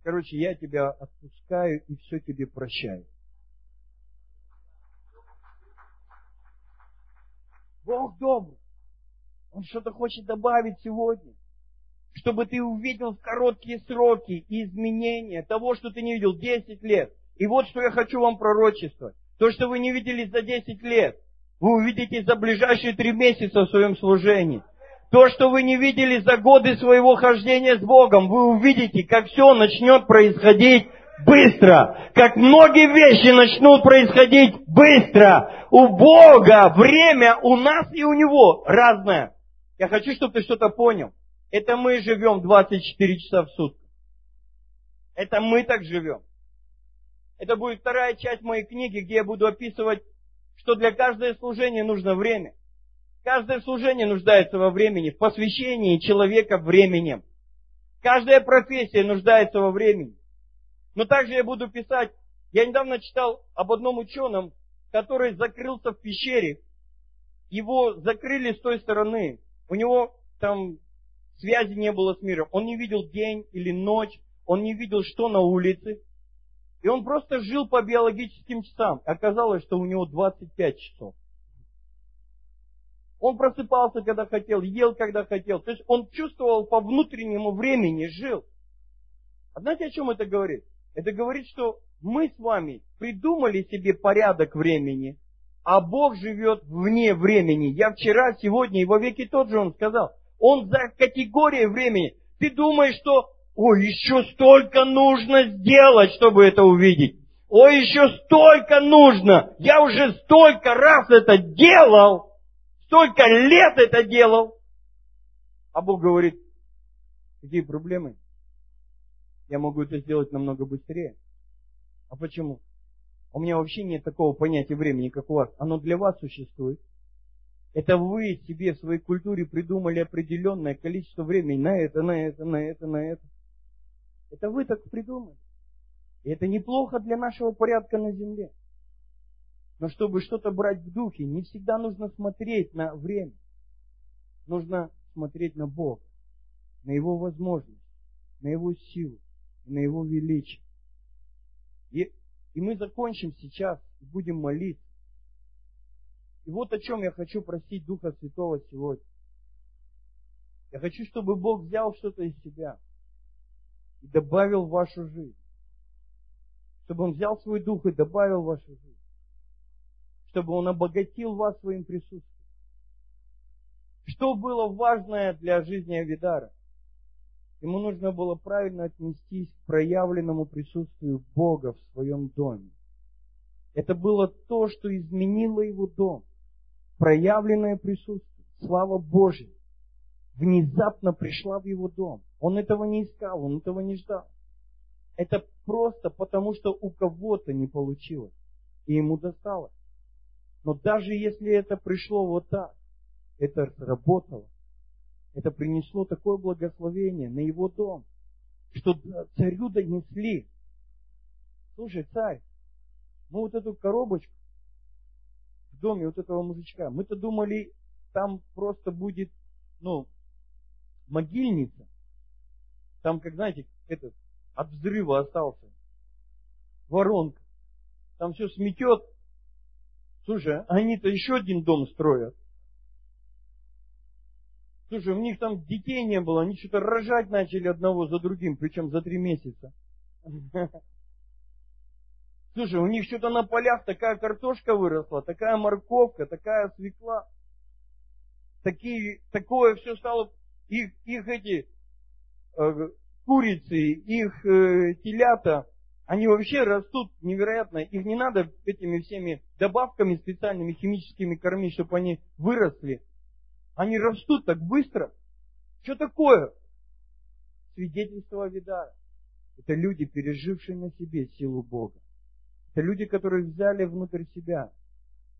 Speaker 3: Короче, я тебя отпускаю и все тебе прощаю. Бог добрый. Он что-то хочет добавить сегодня. Чтобы ты увидел в короткие сроки изменения того, что ты не видел 10 лет. И вот что я хочу вам пророчествовать. То, что вы не видели за 10 лет, вы увидите за ближайшие три месяца в своем служении. То, что вы не видели за годы своего хождения с Богом, вы увидите, как все начнет происходить быстро. Как многие вещи начнут происходить быстро. У Бога время у нас и у Него разное. Я хочу, чтобы ты что-то понял. Это мы живем 24 часа в сутки. Это мы так живем. Это будет вторая часть моей книги, где я буду описывать, что для каждого служения нужно время. Каждое служение нуждается во времени, в посвящении человека временем. Каждая профессия нуждается во времени. Но также я буду писать, я недавно читал об одном ученом, который закрылся в пещере. Его закрыли с той стороны. У него там связи не было с миром. Он не видел день или ночь. Он не видел, что на улице. И он просто жил по биологическим часам. Оказалось, что у него 25 часов. Он просыпался, когда хотел, ел, когда хотел. То есть он чувствовал по внутреннему времени, жил. А знаете, о чем это говорит? Это говорит, что мы с вами придумали себе порядок времени, а Бог живет вне времени. Я вчера, сегодня и во веки тот же, он сказал. Он за категорией времени. Ты думаешь, что, ой, еще столько нужно сделать, чтобы это увидеть. Ой, еще столько нужно. Я уже столько раз это делал. Столько лет это делал. А Бог говорит, какие проблемы? Я могу это сделать намного быстрее. А почему? У меня вообще нет такого понятия времени, как у вас. Оно для вас существует. Это вы себе в своей культуре придумали определенное количество времени на это, на это, на это, на это. Это вы так придумали. И это неплохо для нашего порядка на земле. Но чтобы что-то брать в духе, не всегда нужно смотреть на время. Нужно смотреть на Бога, на Его возможность, на Его силу, на Его величие. И, и мы закончим сейчас и будем молиться. И вот о чем я хочу просить Духа Святого сегодня. Я хочу, чтобы Бог взял что-то из себя и добавил в вашу жизнь. Чтобы Он взял свой Дух и добавил в вашу жизнь. Чтобы Он обогатил вас своим присутствием. Что было важное для жизни Авидара? Ему нужно было правильно отнестись к проявленному присутствию Бога в своем доме. Это было то, что изменило его дом проявленное присутствие, слава Божья, внезапно пришла в его дом. Он этого не искал, он этого не ждал. Это просто потому, что у кого-то не получилось, и ему досталось. Но даже если это пришло вот так, это сработало, это принесло такое благословение на его дом, что царю донесли. Слушай, царь, мы вот эту коробочку в доме вот этого мужичка. Мы-то думали, там просто будет, ну, могильница. Там, как знаете, этот от взрыва остался. Воронка. Там все сметет. Слушай, они-то еще один дом строят. Слушай, у них там детей не было, они что-то рожать начали одного за другим, причем за три месяца. Слушай, у них что-то на полях такая картошка выросла, такая морковка, такая свекла. Такие, такое все стало, их, их эти э, курицы, их э, телята, они вообще растут невероятно. Их не надо этими всеми добавками специальными химическими кормить, чтобы они выросли. Они растут так быстро. Что такое? Свидетельство Видара. Это люди, пережившие на себе силу Бога. Это люди, которые взяли внутрь себя.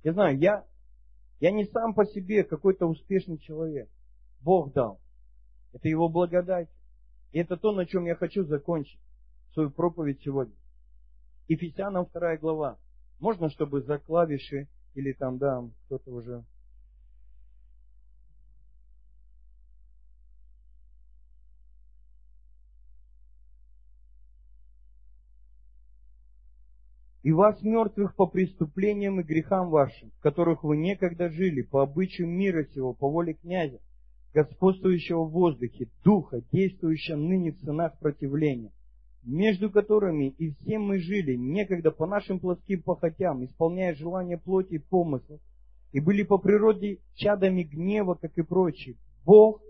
Speaker 3: Я знаю, я, я не сам по себе какой-то успешный человек. Бог дал. Это Его благодать. И это то, на чем я хочу закончить свою проповедь сегодня. Ефесянам вторая глава. Можно, чтобы за клавиши или там, да, кто-то уже и вас мертвых по преступлениям и грехам вашим, в которых вы некогда жили, по обычаю мира сего, по воле князя, господствующего в воздухе, духа, действующего ныне в сынах противления, между которыми и все мы жили, некогда по нашим плоским похотям, исполняя желания плоти и помыслов, и были по природе чадами гнева, как и прочие. Бог,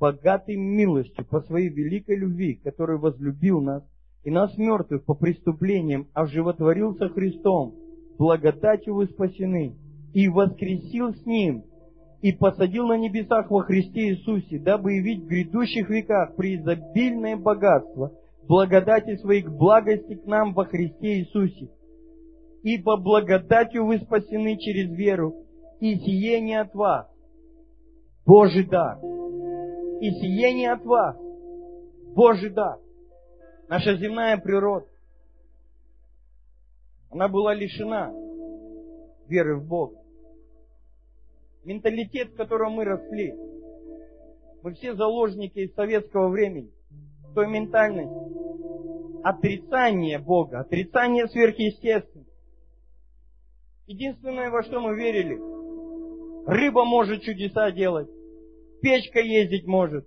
Speaker 3: богатый милостью по своей великой любви, который возлюбил нас и нас мертвых по преступлениям оживотворился Христом, благодатью вы спасены, и воскресил с Ним, и посадил на небесах во Христе Иисусе, дабы явить в грядущих веках преизобильное богатство, благодати своей к благости к нам во Христе Иисусе. Ибо благодатью вы спасены через веру, и сие не от вас, Божий дар. И сие не от вас, Божий дар. Наша земная природа, она была лишена веры в Бога. Менталитет, в котором мы росли, мы все заложники из советского времени, той ментальности, отрицание Бога, отрицание сверхъестественного. Единственное, во что мы верили, рыба может чудеса делать, печка ездить может,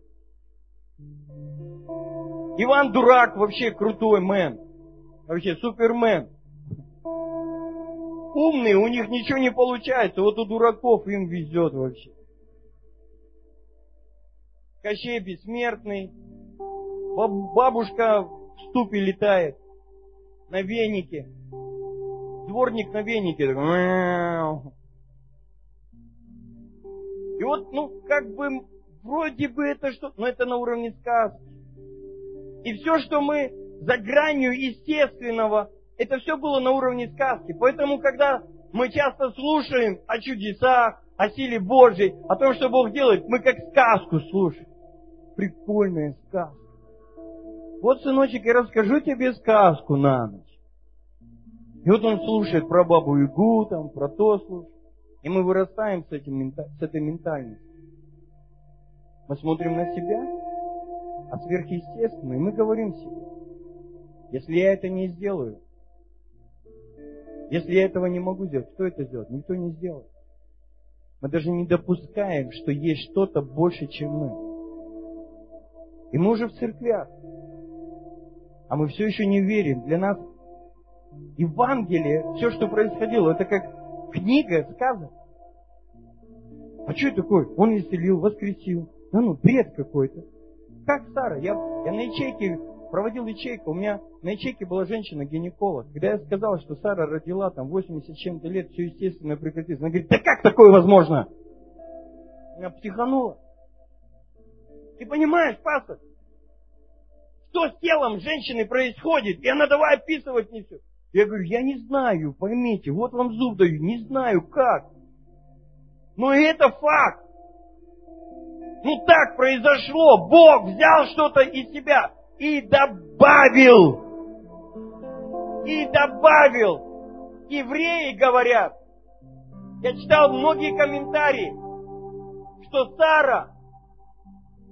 Speaker 3: Иван Дурак вообще крутой мэн. Вообще супермен. Умные, у них ничего не получается. Вот у дураков им везет вообще. Кощей бессмертный. Бабушка в ступе летает. На венике. Дворник на венике. И вот, ну, как бы, вроде бы это что, но это на уровне сказки. И все, что мы за гранью естественного, это все было на уровне сказки. Поэтому, когда мы часто слушаем о чудесах, о силе Божьей, о том, что Бог делает, мы как сказку слушаем. Прикольная сказка. Вот, сыночек, я расскажу тебе сказку на ночь. И вот он слушает про бабу Ягу, там, про то слушает. И мы вырастаем с, этим, с этой ментальностью. Мы смотрим на себя, а сверхъестественное, мы говорим себе, если я это не сделаю, если я этого не могу сделать, кто это сделает? Никто не сделает. Мы даже не допускаем, что есть что-то больше, чем мы. И мы уже в церквях. А мы все еще не верим. Для нас Евангелие, все, что происходило, это как книга сказок. А что это такое? Он исцелил, воскресил. Ну, ну, бред какой-то как Сара? Я, я на ячейке проводил ячейку, у меня на ячейке была женщина-гинеколог. Когда я сказал, что Сара родила там 80 чем-то лет, все естественно прекратится. Она говорит, да как такое возможно? Меня психанула. Ты понимаешь, пастор, что с телом женщины происходит? И она давай описывать мне все. Я говорю, я не знаю, поймите, вот вам зуб даю, не знаю как. Но это факт. Ну так произошло. Бог взял что-то из себя и добавил. И добавил. Евреи говорят. Я читал многие комментарии, что Сара,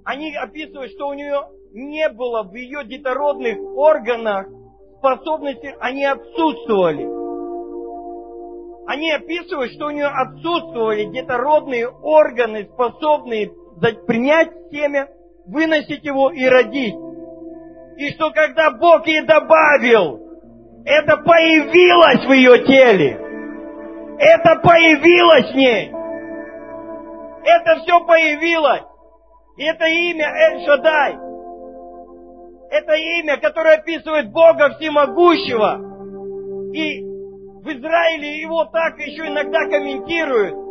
Speaker 3: они описывают, что у нее не было в ее детородных органах способности, они отсутствовали. Они описывают, что у нее отсутствовали детородные органы, способные принять семя, выносить его и родить. И что когда Бог ей добавил, это появилось в ее теле. Это появилось в ней. Это все появилось. И это имя Эль-Шадай. Это имя, которое описывает Бога Всемогущего. И в Израиле его так еще иногда комментируют.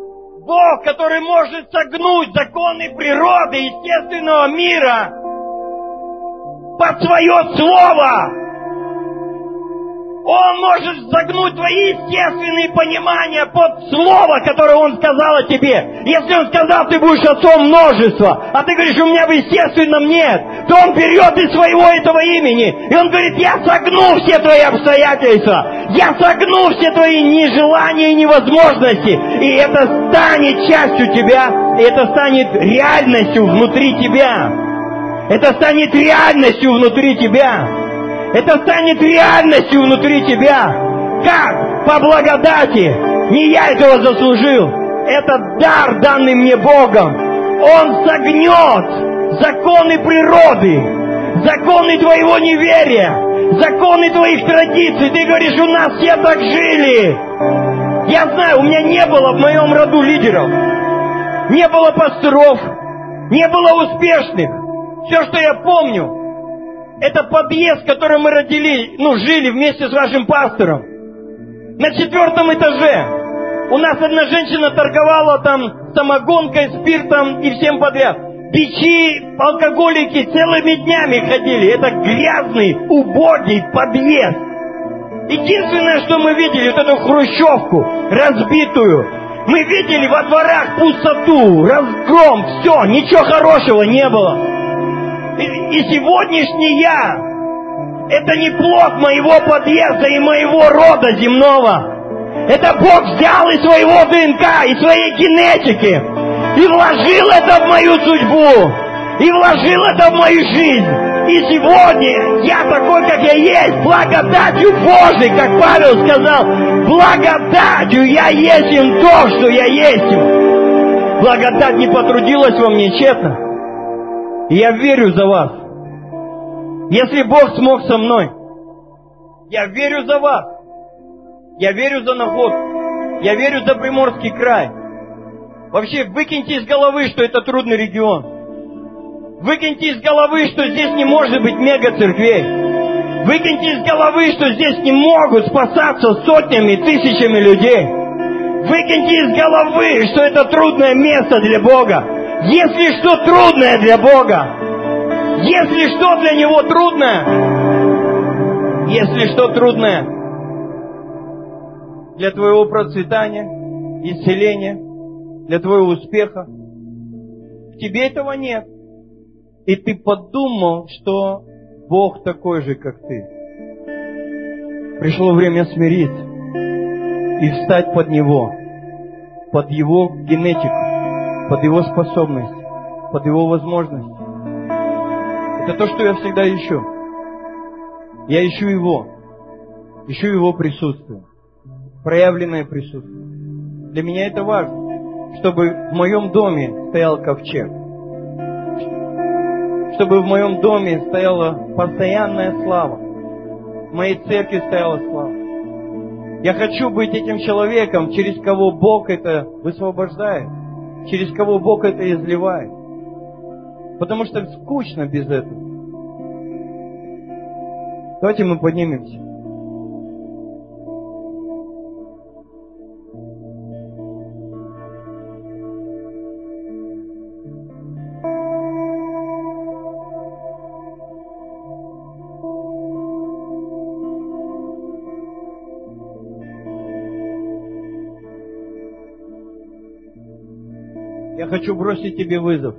Speaker 3: Бог, который может согнуть законы природы, естественного мира под свое слово. Он может загнуть твои естественные понимания под слово, которое Он сказал о тебе. Если Он сказал, ты будешь отцом множества, а ты говоришь, у меня в естественном нет, то Он берет из своего этого имени. И Он говорит, я согну все твои обстоятельства, я согну все твои нежелания и невозможности. И это станет частью тебя, и это станет реальностью внутри тебя. Это станет реальностью внутри тебя. Это станет реальностью внутри тебя. Как? По благодати. Не я этого заслужил. Это дар, данный мне Богом. Он согнет законы природы, законы твоего неверия, законы твоих традиций. Ты говоришь, у нас все так жили. Я знаю, у меня не было в моем роду лидеров. Не было пасторов. Не было успешных. Все, что я помню, это подъезд, в котором мы родили, ну, жили вместе с вашим пастором. На четвертом этаже. У нас одна женщина торговала там самогонкой, спиртом и всем подряд. Бичи, алкоголики целыми днями ходили. Это грязный, убогий подъезд. Единственное, что мы видели, вот эту хрущевку разбитую. Мы видели во дворах пустоту, разгром, все, ничего хорошего не было. И сегодняшний я, это не плод моего подъезда и моего рода земного. Это Бог взял из своего ДНК, из своей генетики и вложил это в мою судьбу, и вложил это в мою жизнь. И сегодня я такой, как я есть, благодатью Божией, как Павел сказал, благодатью я есть им то, что я есть. Благодать не потрудилась во мне тщетно. Я верю за вас. Если Бог смог со мной, я верю за вас. Я верю за Наход. Я верю за Приморский край. Вообще, выкиньте из головы, что это трудный регион. Выкиньте из головы, что здесь не может быть мега-церквей. Выкиньте из головы, что здесь не могут спасаться сотнями, тысячами людей. Выкиньте из головы, что это трудное место для Бога. Если что трудное для Бога, если что для Него трудное, если что трудное для твоего процветания, исцеления, для твоего успеха, в тебе этого нет. И ты подумал, что Бог такой же, как ты. Пришло время смириться и встать под Него, под Его генетику под Его способность, под Его возможность. Это то, что я всегда ищу. Я ищу Его. Ищу Его присутствие. Проявленное присутствие. Для меня это важно, чтобы в моем доме стоял ковчег. Чтобы в моем доме стояла постоянная слава. В моей церкви стояла слава. Я хочу быть этим человеком, через кого Бог это высвобождает через кого Бог это изливает. Потому что скучно без этого. Давайте мы поднимемся. Хочу бросить тебе вызов.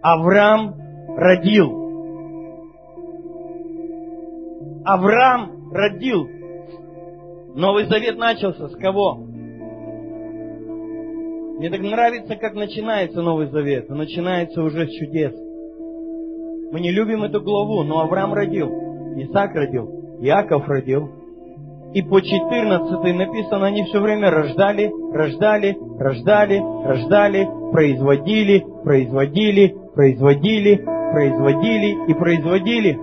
Speaker 3: Авраам родил. Авраам родил. Новый Завет начался с кого? Мне так нравится, как начинается Новый Завет. Начинается уже с чудес. Мы не любим эту главу, но Авраам родил, Исаак родил, Иаков родил. И по 14 написано, они все время рождали, рождали, рождали, рождали, производили, производили, производили, производили и производили.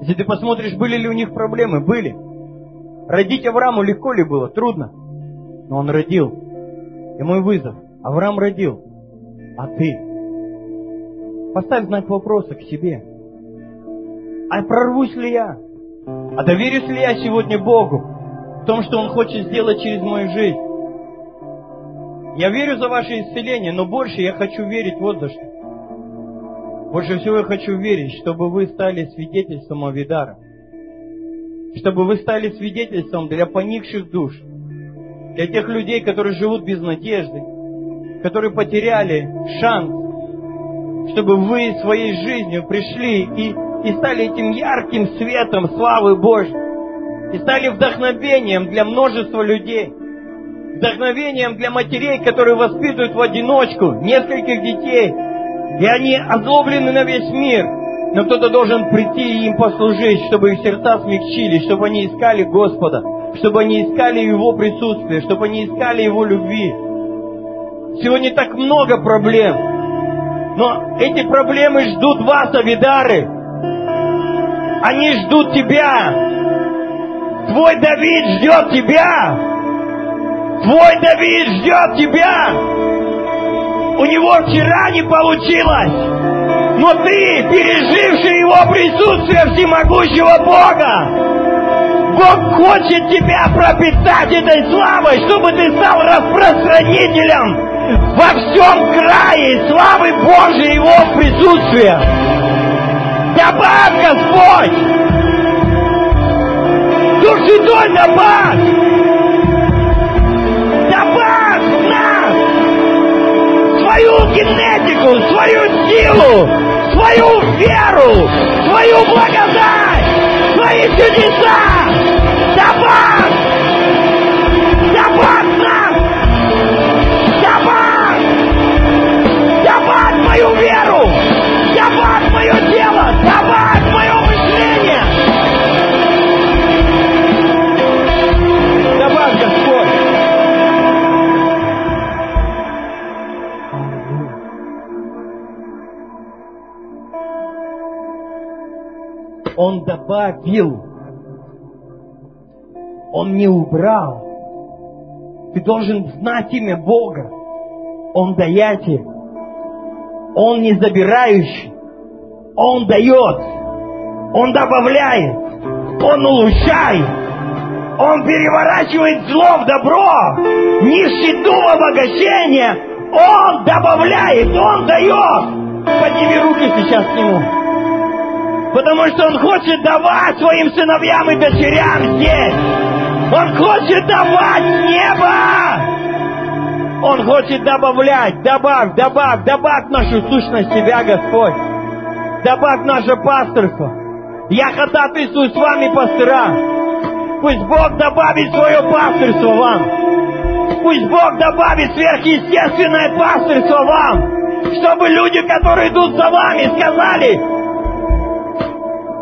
Speaker 3: Если ты посмотришь, были ли у них проблемы, были. Родить Аврааму легко ли было? Трудно. Но он родил. И мой вызов. Авраам родил. А ты? Поставь знак вопроса к себе. А прорвусь ли я? А доверюсь ли я сегодня Богу в том, что Он хочет сделать через мою жизнь? Я верю за ваше исцеление, но больше я хочу верить вот за что. Больше всего я хочу верить, чтобы вы стали свидетельством Авидара. Чтобы вы стали свидетельством для поникших душ. Для тех людей, которые живут без надежды. Которые потеряли шанс. Чтобы вы своей жизнью пришли и и стали этим ярким светом славы Божьей. И стали вдохновением для множества людей. Вдохновением для матерей, которые воспитывают в одиночку нескольких детей. И они озлоблены на весь мир. Но кто-то должен прийти и им послужить, чтобы их сердца смягчились, чтобы они искали Господа, чтобы они искали Его присутствие, чтобы они искали Его любви. Сегодня так много проблем. Но эти проблемы ждут вас, Авидары. Они ждут тебя. Твой Давид ждет тебя. Твой Давид ждет тебя. У него вчера не получилось. Но ты, переживший его присутствие всемогущего Бога, Бог хочет тебя пропитать этой славой, чтобы ты стал распространителем во всем крае славы Божьей Его присутствия. Добавь, Господь! Дух Святой, добавь! Добавь нас свою генетику, свою силу, свою веру, свою благодать, свои чудеса! Он добавил. Он не убрал. Ты должен знать имя Бога. Он даятель. Он не забирающий. Он дает. Он добавляет. Он улучшает. Он переворачивает зло в добро. Нищету в обогащение. Он добавляет. Он дает. Подними руки сейчас к нему. Потому что он хочет давать своим сыновьям и дочерям здесь. Он хочет давать небо. Он хочет добавлять, добавь, добавь, добавь нашу сущность себя, Господь. Добавь наше пасторство. Я ходатайствую с вами, пастыра. Пусть Бог добавит свое пастырство вам. Пусть Бог добавит сверхъестественное пастырство вам. Чтобы люди, которые идут за вами, сказали,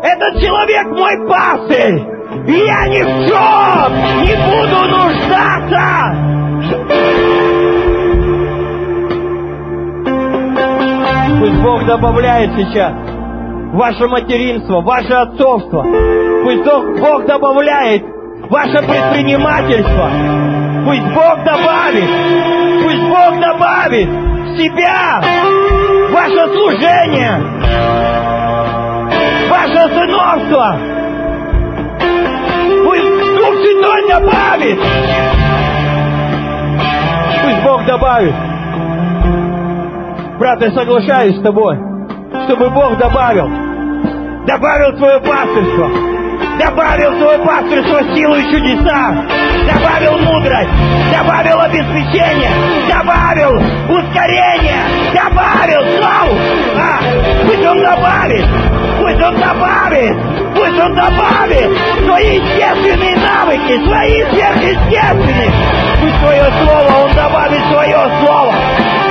Speaker 3: этот человек мой пастырь. И я ни в чем не буду нуждаться. Пусть Бог добавляет сейчас ваше материнство, ваше отцовство. Пусть Бог добавляет ваше предпринимательство. Пусть Бог добавит, пусть Бог добавит себя, ваше служение, ваше сыновство. Пусть Дух Святой добавит. Пусть Бог добавит. Брат, я соглашаюсь с тобой, чтобы Бог добавил, добавил свое пастырство, добавил свое пастырство силу и чудеса, добавил мудрость, добавил обеспечение, добавил ускорение, добавил славу. А, пусть Он добавит, пусть Он добавит, пусть Он добавит свои естественные навыки, свои сверхъестественные. Пусть свое слово Он добавит свое слово.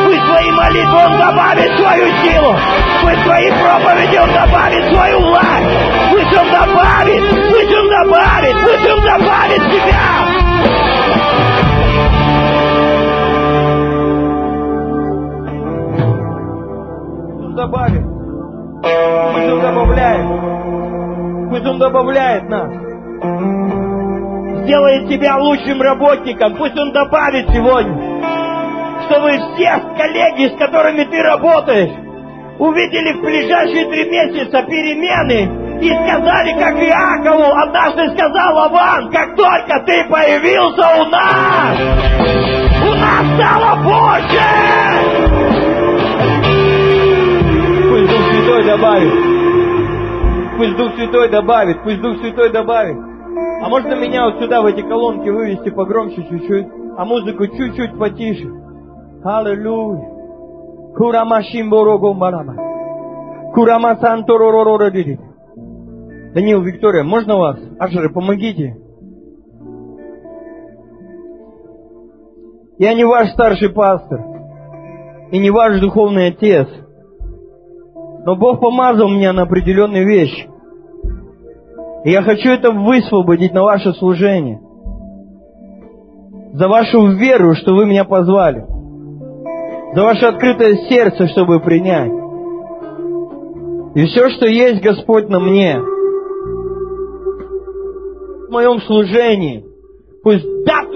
Speaker 3: Пусть свои молитвы Он добавит свою силу. Пусть твоей проповеди Он добавит свою власть. Пусть Он добавит, пусть Он добавит, пусть Он добавит Он добавит. Пусть Он добавляет. Пусть Он добавляет нас. Сделает тебя лучшим работником. Пусть Он добавит сегодня. Чтобы все коллеги, с которыми ты работаешь, увидели в ближайшие три месяца перемены и сказали, как Иакову однажды сказал Лаван, как только ты появился у нас, у нас стало больше! Святой добавит. Пусть Дух Святой добавит, пусть Дух Святой добавит. А можно меня вот сюда, в эти колонки, вывести погромче чуть-чуть, а музыку чуть-чуть потише. Аллилуйя. Курамашим борогом барама. Курама сантороророродиди. Данил, Виктория, можно вас? Ажеры, помогите. Я не ваш старший пастор и не ваш духовный отец, но Бог помазал меня на определенные вещи. И я хочу это высвободить на ваше служение. За вашу веру, что вы меня позвали. За ваше открытое сердце, чтобы принять. И все, что есть, Господь, на мне, в моем служении, пусть даст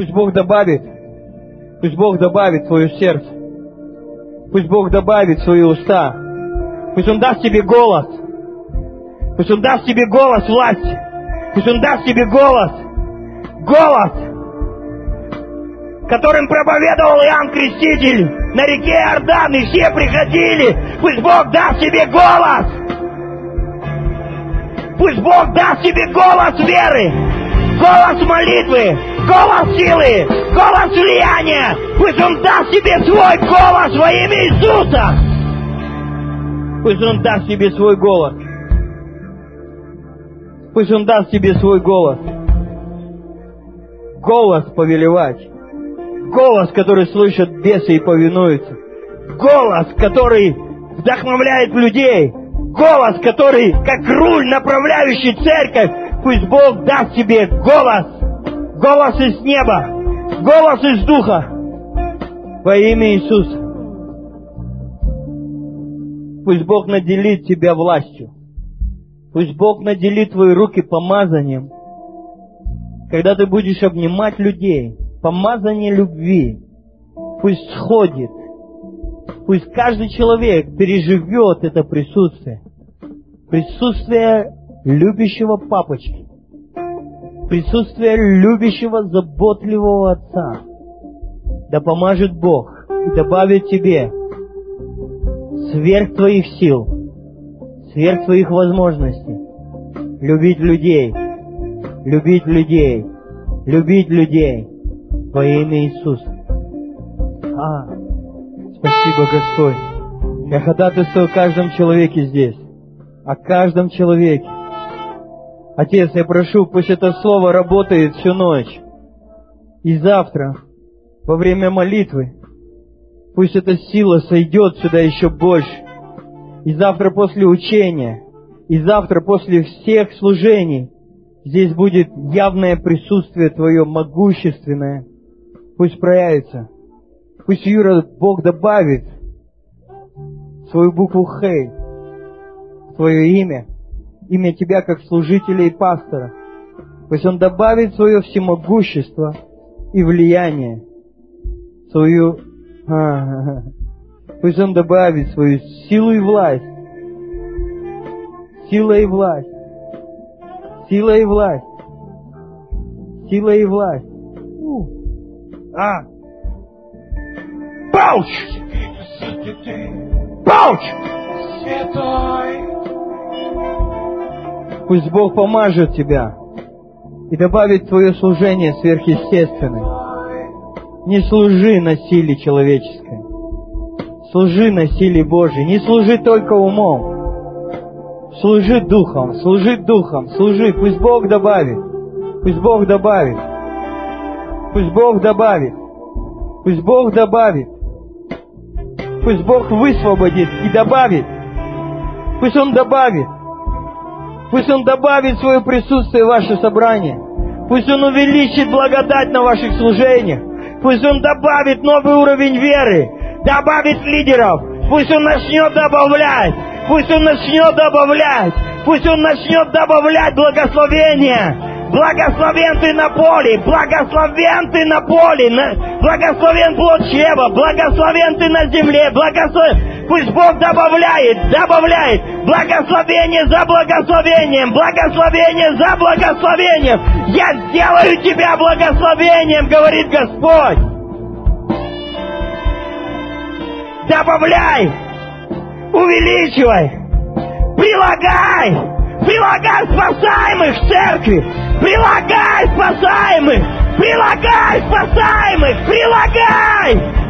Speaker 3: Пусть Бог добавит, пусть Бог добавит твое сердце, пусть Бог добавит свои уста, пусть Он даст тебе голос, пусть Он даст тебе голос власти, пусть Он даст тебе голос, голос, которым проповедовал Иоанн Креститель на реке Иордан, и все приходили, пусть Бог даст тебе голос, пусть Бог даст тебе голос веры, голос молитвы, голос силы, голос влияния. Пусть Он даст тебе свой голос во имя Иисуса. Пусть Он даст тебе свой голос. Пусть Он даст тебе свой голос. Голос повелевать. Голос, который слышат бесы и повинуются. Голос, который вдохновляет людей. Голос, который, как руль, направляющий церковь. Пусть Бог даст тебе голос, голос из неба, голос из духа во имя Иисуса. Пусть Бог наделит тебя властью. Пусть Бог наделит твои руки помазанием. Когда ты будешь обнимать людей, помазание любви пусть сходит. Пусть каждый человек переживет это присутствие. Присутствие любящего папочки, присутствие любящего, заботливого отца. Да поможет Бог и добавит тебе сверх твоих сил, сверх твоих возможностей любить людей, любить людей, любить людей во имя Иисуса. А, спасибо, Господь. Я ходатайствую о каждом человеке здесь, о каждом человеке. Отец, я прошу, пусть это слово работает всю ночь. И завтра, во время молитвы, пусть эта сила сойдет сюда еще больше. И завтра после учения, и завтра после всех служений, здесь будет явное присутствие Твое, могущественное. Пусть проявится. Пусть Юра Бог добавит свою букву Хей, Твое имя, имя Тебя как служителя и пастора. Пусть Он добавит свое всемогущество и влияние, свою... Пусть Он добавит свою силу и власть. Сила и власть. Сила и власть. Сила и власть. У. А. Пауч! Пауч!
Speaker 1: Святой,
Speaker 3: Пусть Бог помажет тебя и добавит твое служение сверхъестественное. Не служи на силе человеческой. Служи на силе Божьей. Не служи только умом. Служи духом, служи духом, служи. Пусть Бог добавит. Пусть Бог добавит. Пусть Бог добавит. Пусть Бог добавит. Пусть Бог высвободит и добавит. Пусть Он добавит. Пусть Он добавит свое присутствие в ваше собрание. Пусть Он увеличит благодать на ваших служениях. Пусть Он добавит новый уровень веры. Добавит лидеров. Пусть Он начнет добавлять. Пусть Он начнет добавлять. Пусть Он начнет добавлять благословения. Благословен ты на поле, благословен ты на поле, на... благословен плод чрева, благословен ты на земле, благословен. Пусть Бог добавляет, добавляет благословение за благословением, благословение за благословением. Я сделаю тебя благословением, говорит Господь. Добавляй, увеличивай, прилагай, прилагай спасаемых в церкви, прилагай спасаемых, прилагай спасаемых, прилагай!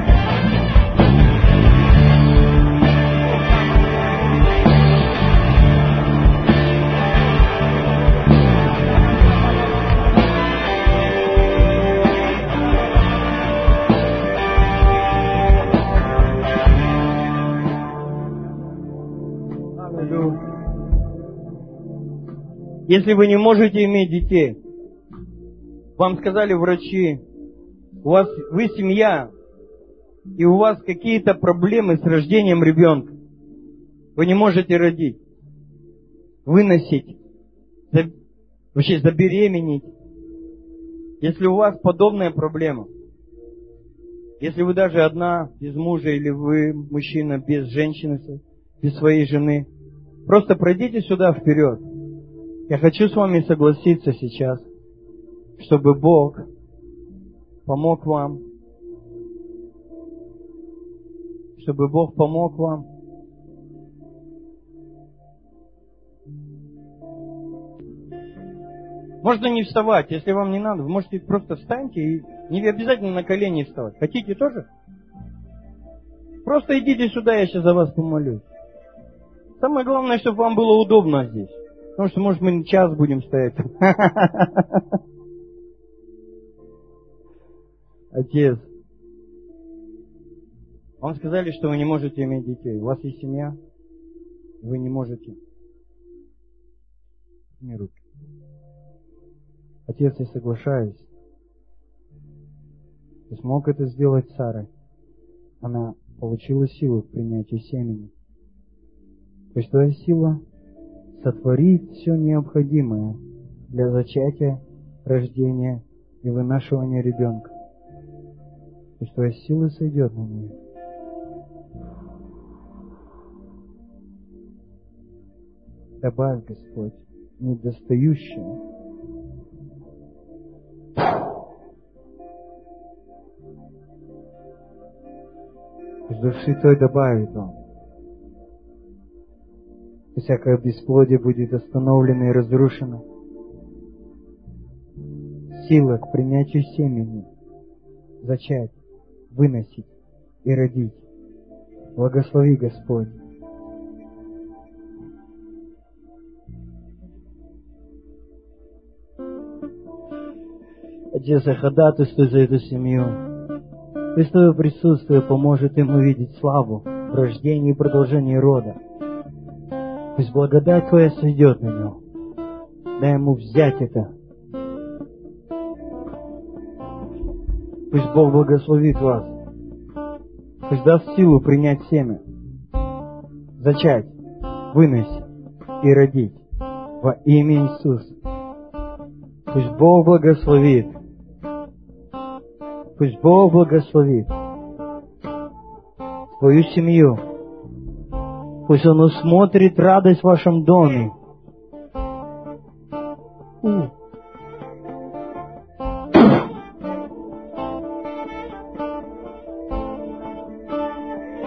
Speaker 3: Если вы не можете иметь детей, вам сказали врачи, у вас, вы семья, и у вас какие-то проблемы с рождением ребенка. Вы не можете родить, выносить, вообще забеременеть. Если у вас подобная проблема, если вы даже одна, без мужа, или вы мужчина без женщины, без своей жены, просто пройдите сюда вперед. Я хочу с вами согласиться сейчас, чтобы Бог помог вам, чтобы Бог помог вам. Можно не вставать, если вам не надо, вы можете просто встаньте и не обязательно на колени вставать. Хотите тоже? Просто идите сюда, я сейчас за вас помолюсь. Самое главное, чтобы вам было удобно здесь. Потому что, может, мы час будем стоять. Отец, вам сказали, что вы не можете иметь детей. У вас есть семья, вы не можете. Не руки. Отец, я соглашаюсь. Ты смог это сделать Сарой. Она получила силу в принятии семени. То есть твоя сила сотворить все необходимое для зачатия, рождения и вынашивания ребенка. И что из силы сойдет на нее. Добавь, Господь, недостающее. Из души той добавит Он всякое бесплодие будет остановлено и разрушено. Сила к принятию семени, зачать, выносить и родить. Благослови Господь. Отец, я ходатайствую за эту семью. Христово присутствие поможет им увидеть славу в рождении и продолжении рода. Пусть благодать Твоя сойдет на него. Дай ему взять это. Пусть Бог благословит вас. Пусть даст силу принять семя, зачать, выносить и родить во имя Иисуса. Пусть Бог благословит. Пусть Бог благословит твою семью, Пусть Он усмотрит радость в вашем доме.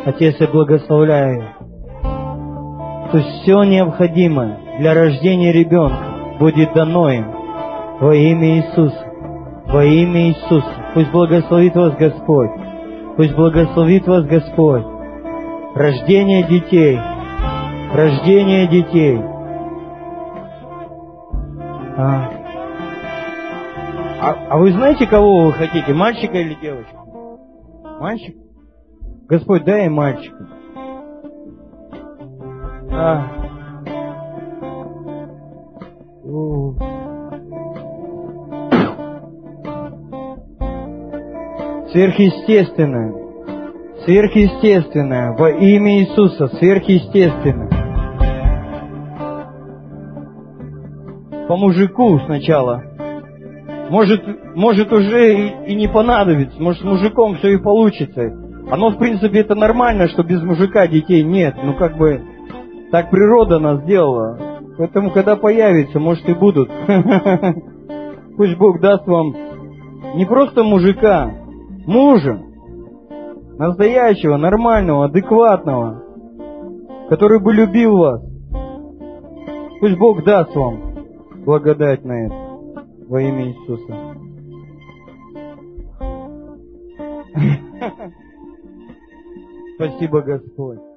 Speaker 3: Отец, я благословляю. Пусть все необходимое для рождения ребенка будет дано им во имя Иисуса. Во имя Иисуса. Пусть благословит вас Господь. Пусть благословит вас Господь. Рождение детей. Рождение детей. А. А, а вы знаете, кого вы хотите, мальчика или девочку? Мальчик? Господь, дай им мальчика. А. У. Сверхъестественное. Сверхъестественное. Во имя Иисуса. Сверхъестественное. По мужику сначала. Может, может уже и, и не понадобится. Может, с мужиком все и получится. Оно, в принципе, это нормально, что без мужика детей нет. Ну, как бы, так природа нас сделала. Поэтому, когда появится, может, и будут. Пусть Бог даст вам не просто мужика, мужа, настоящего, нормального, адекватного, который бы любил вас. Пусть Бог даст вам благодать на это во имя Иисуса. Спасибо, Господь.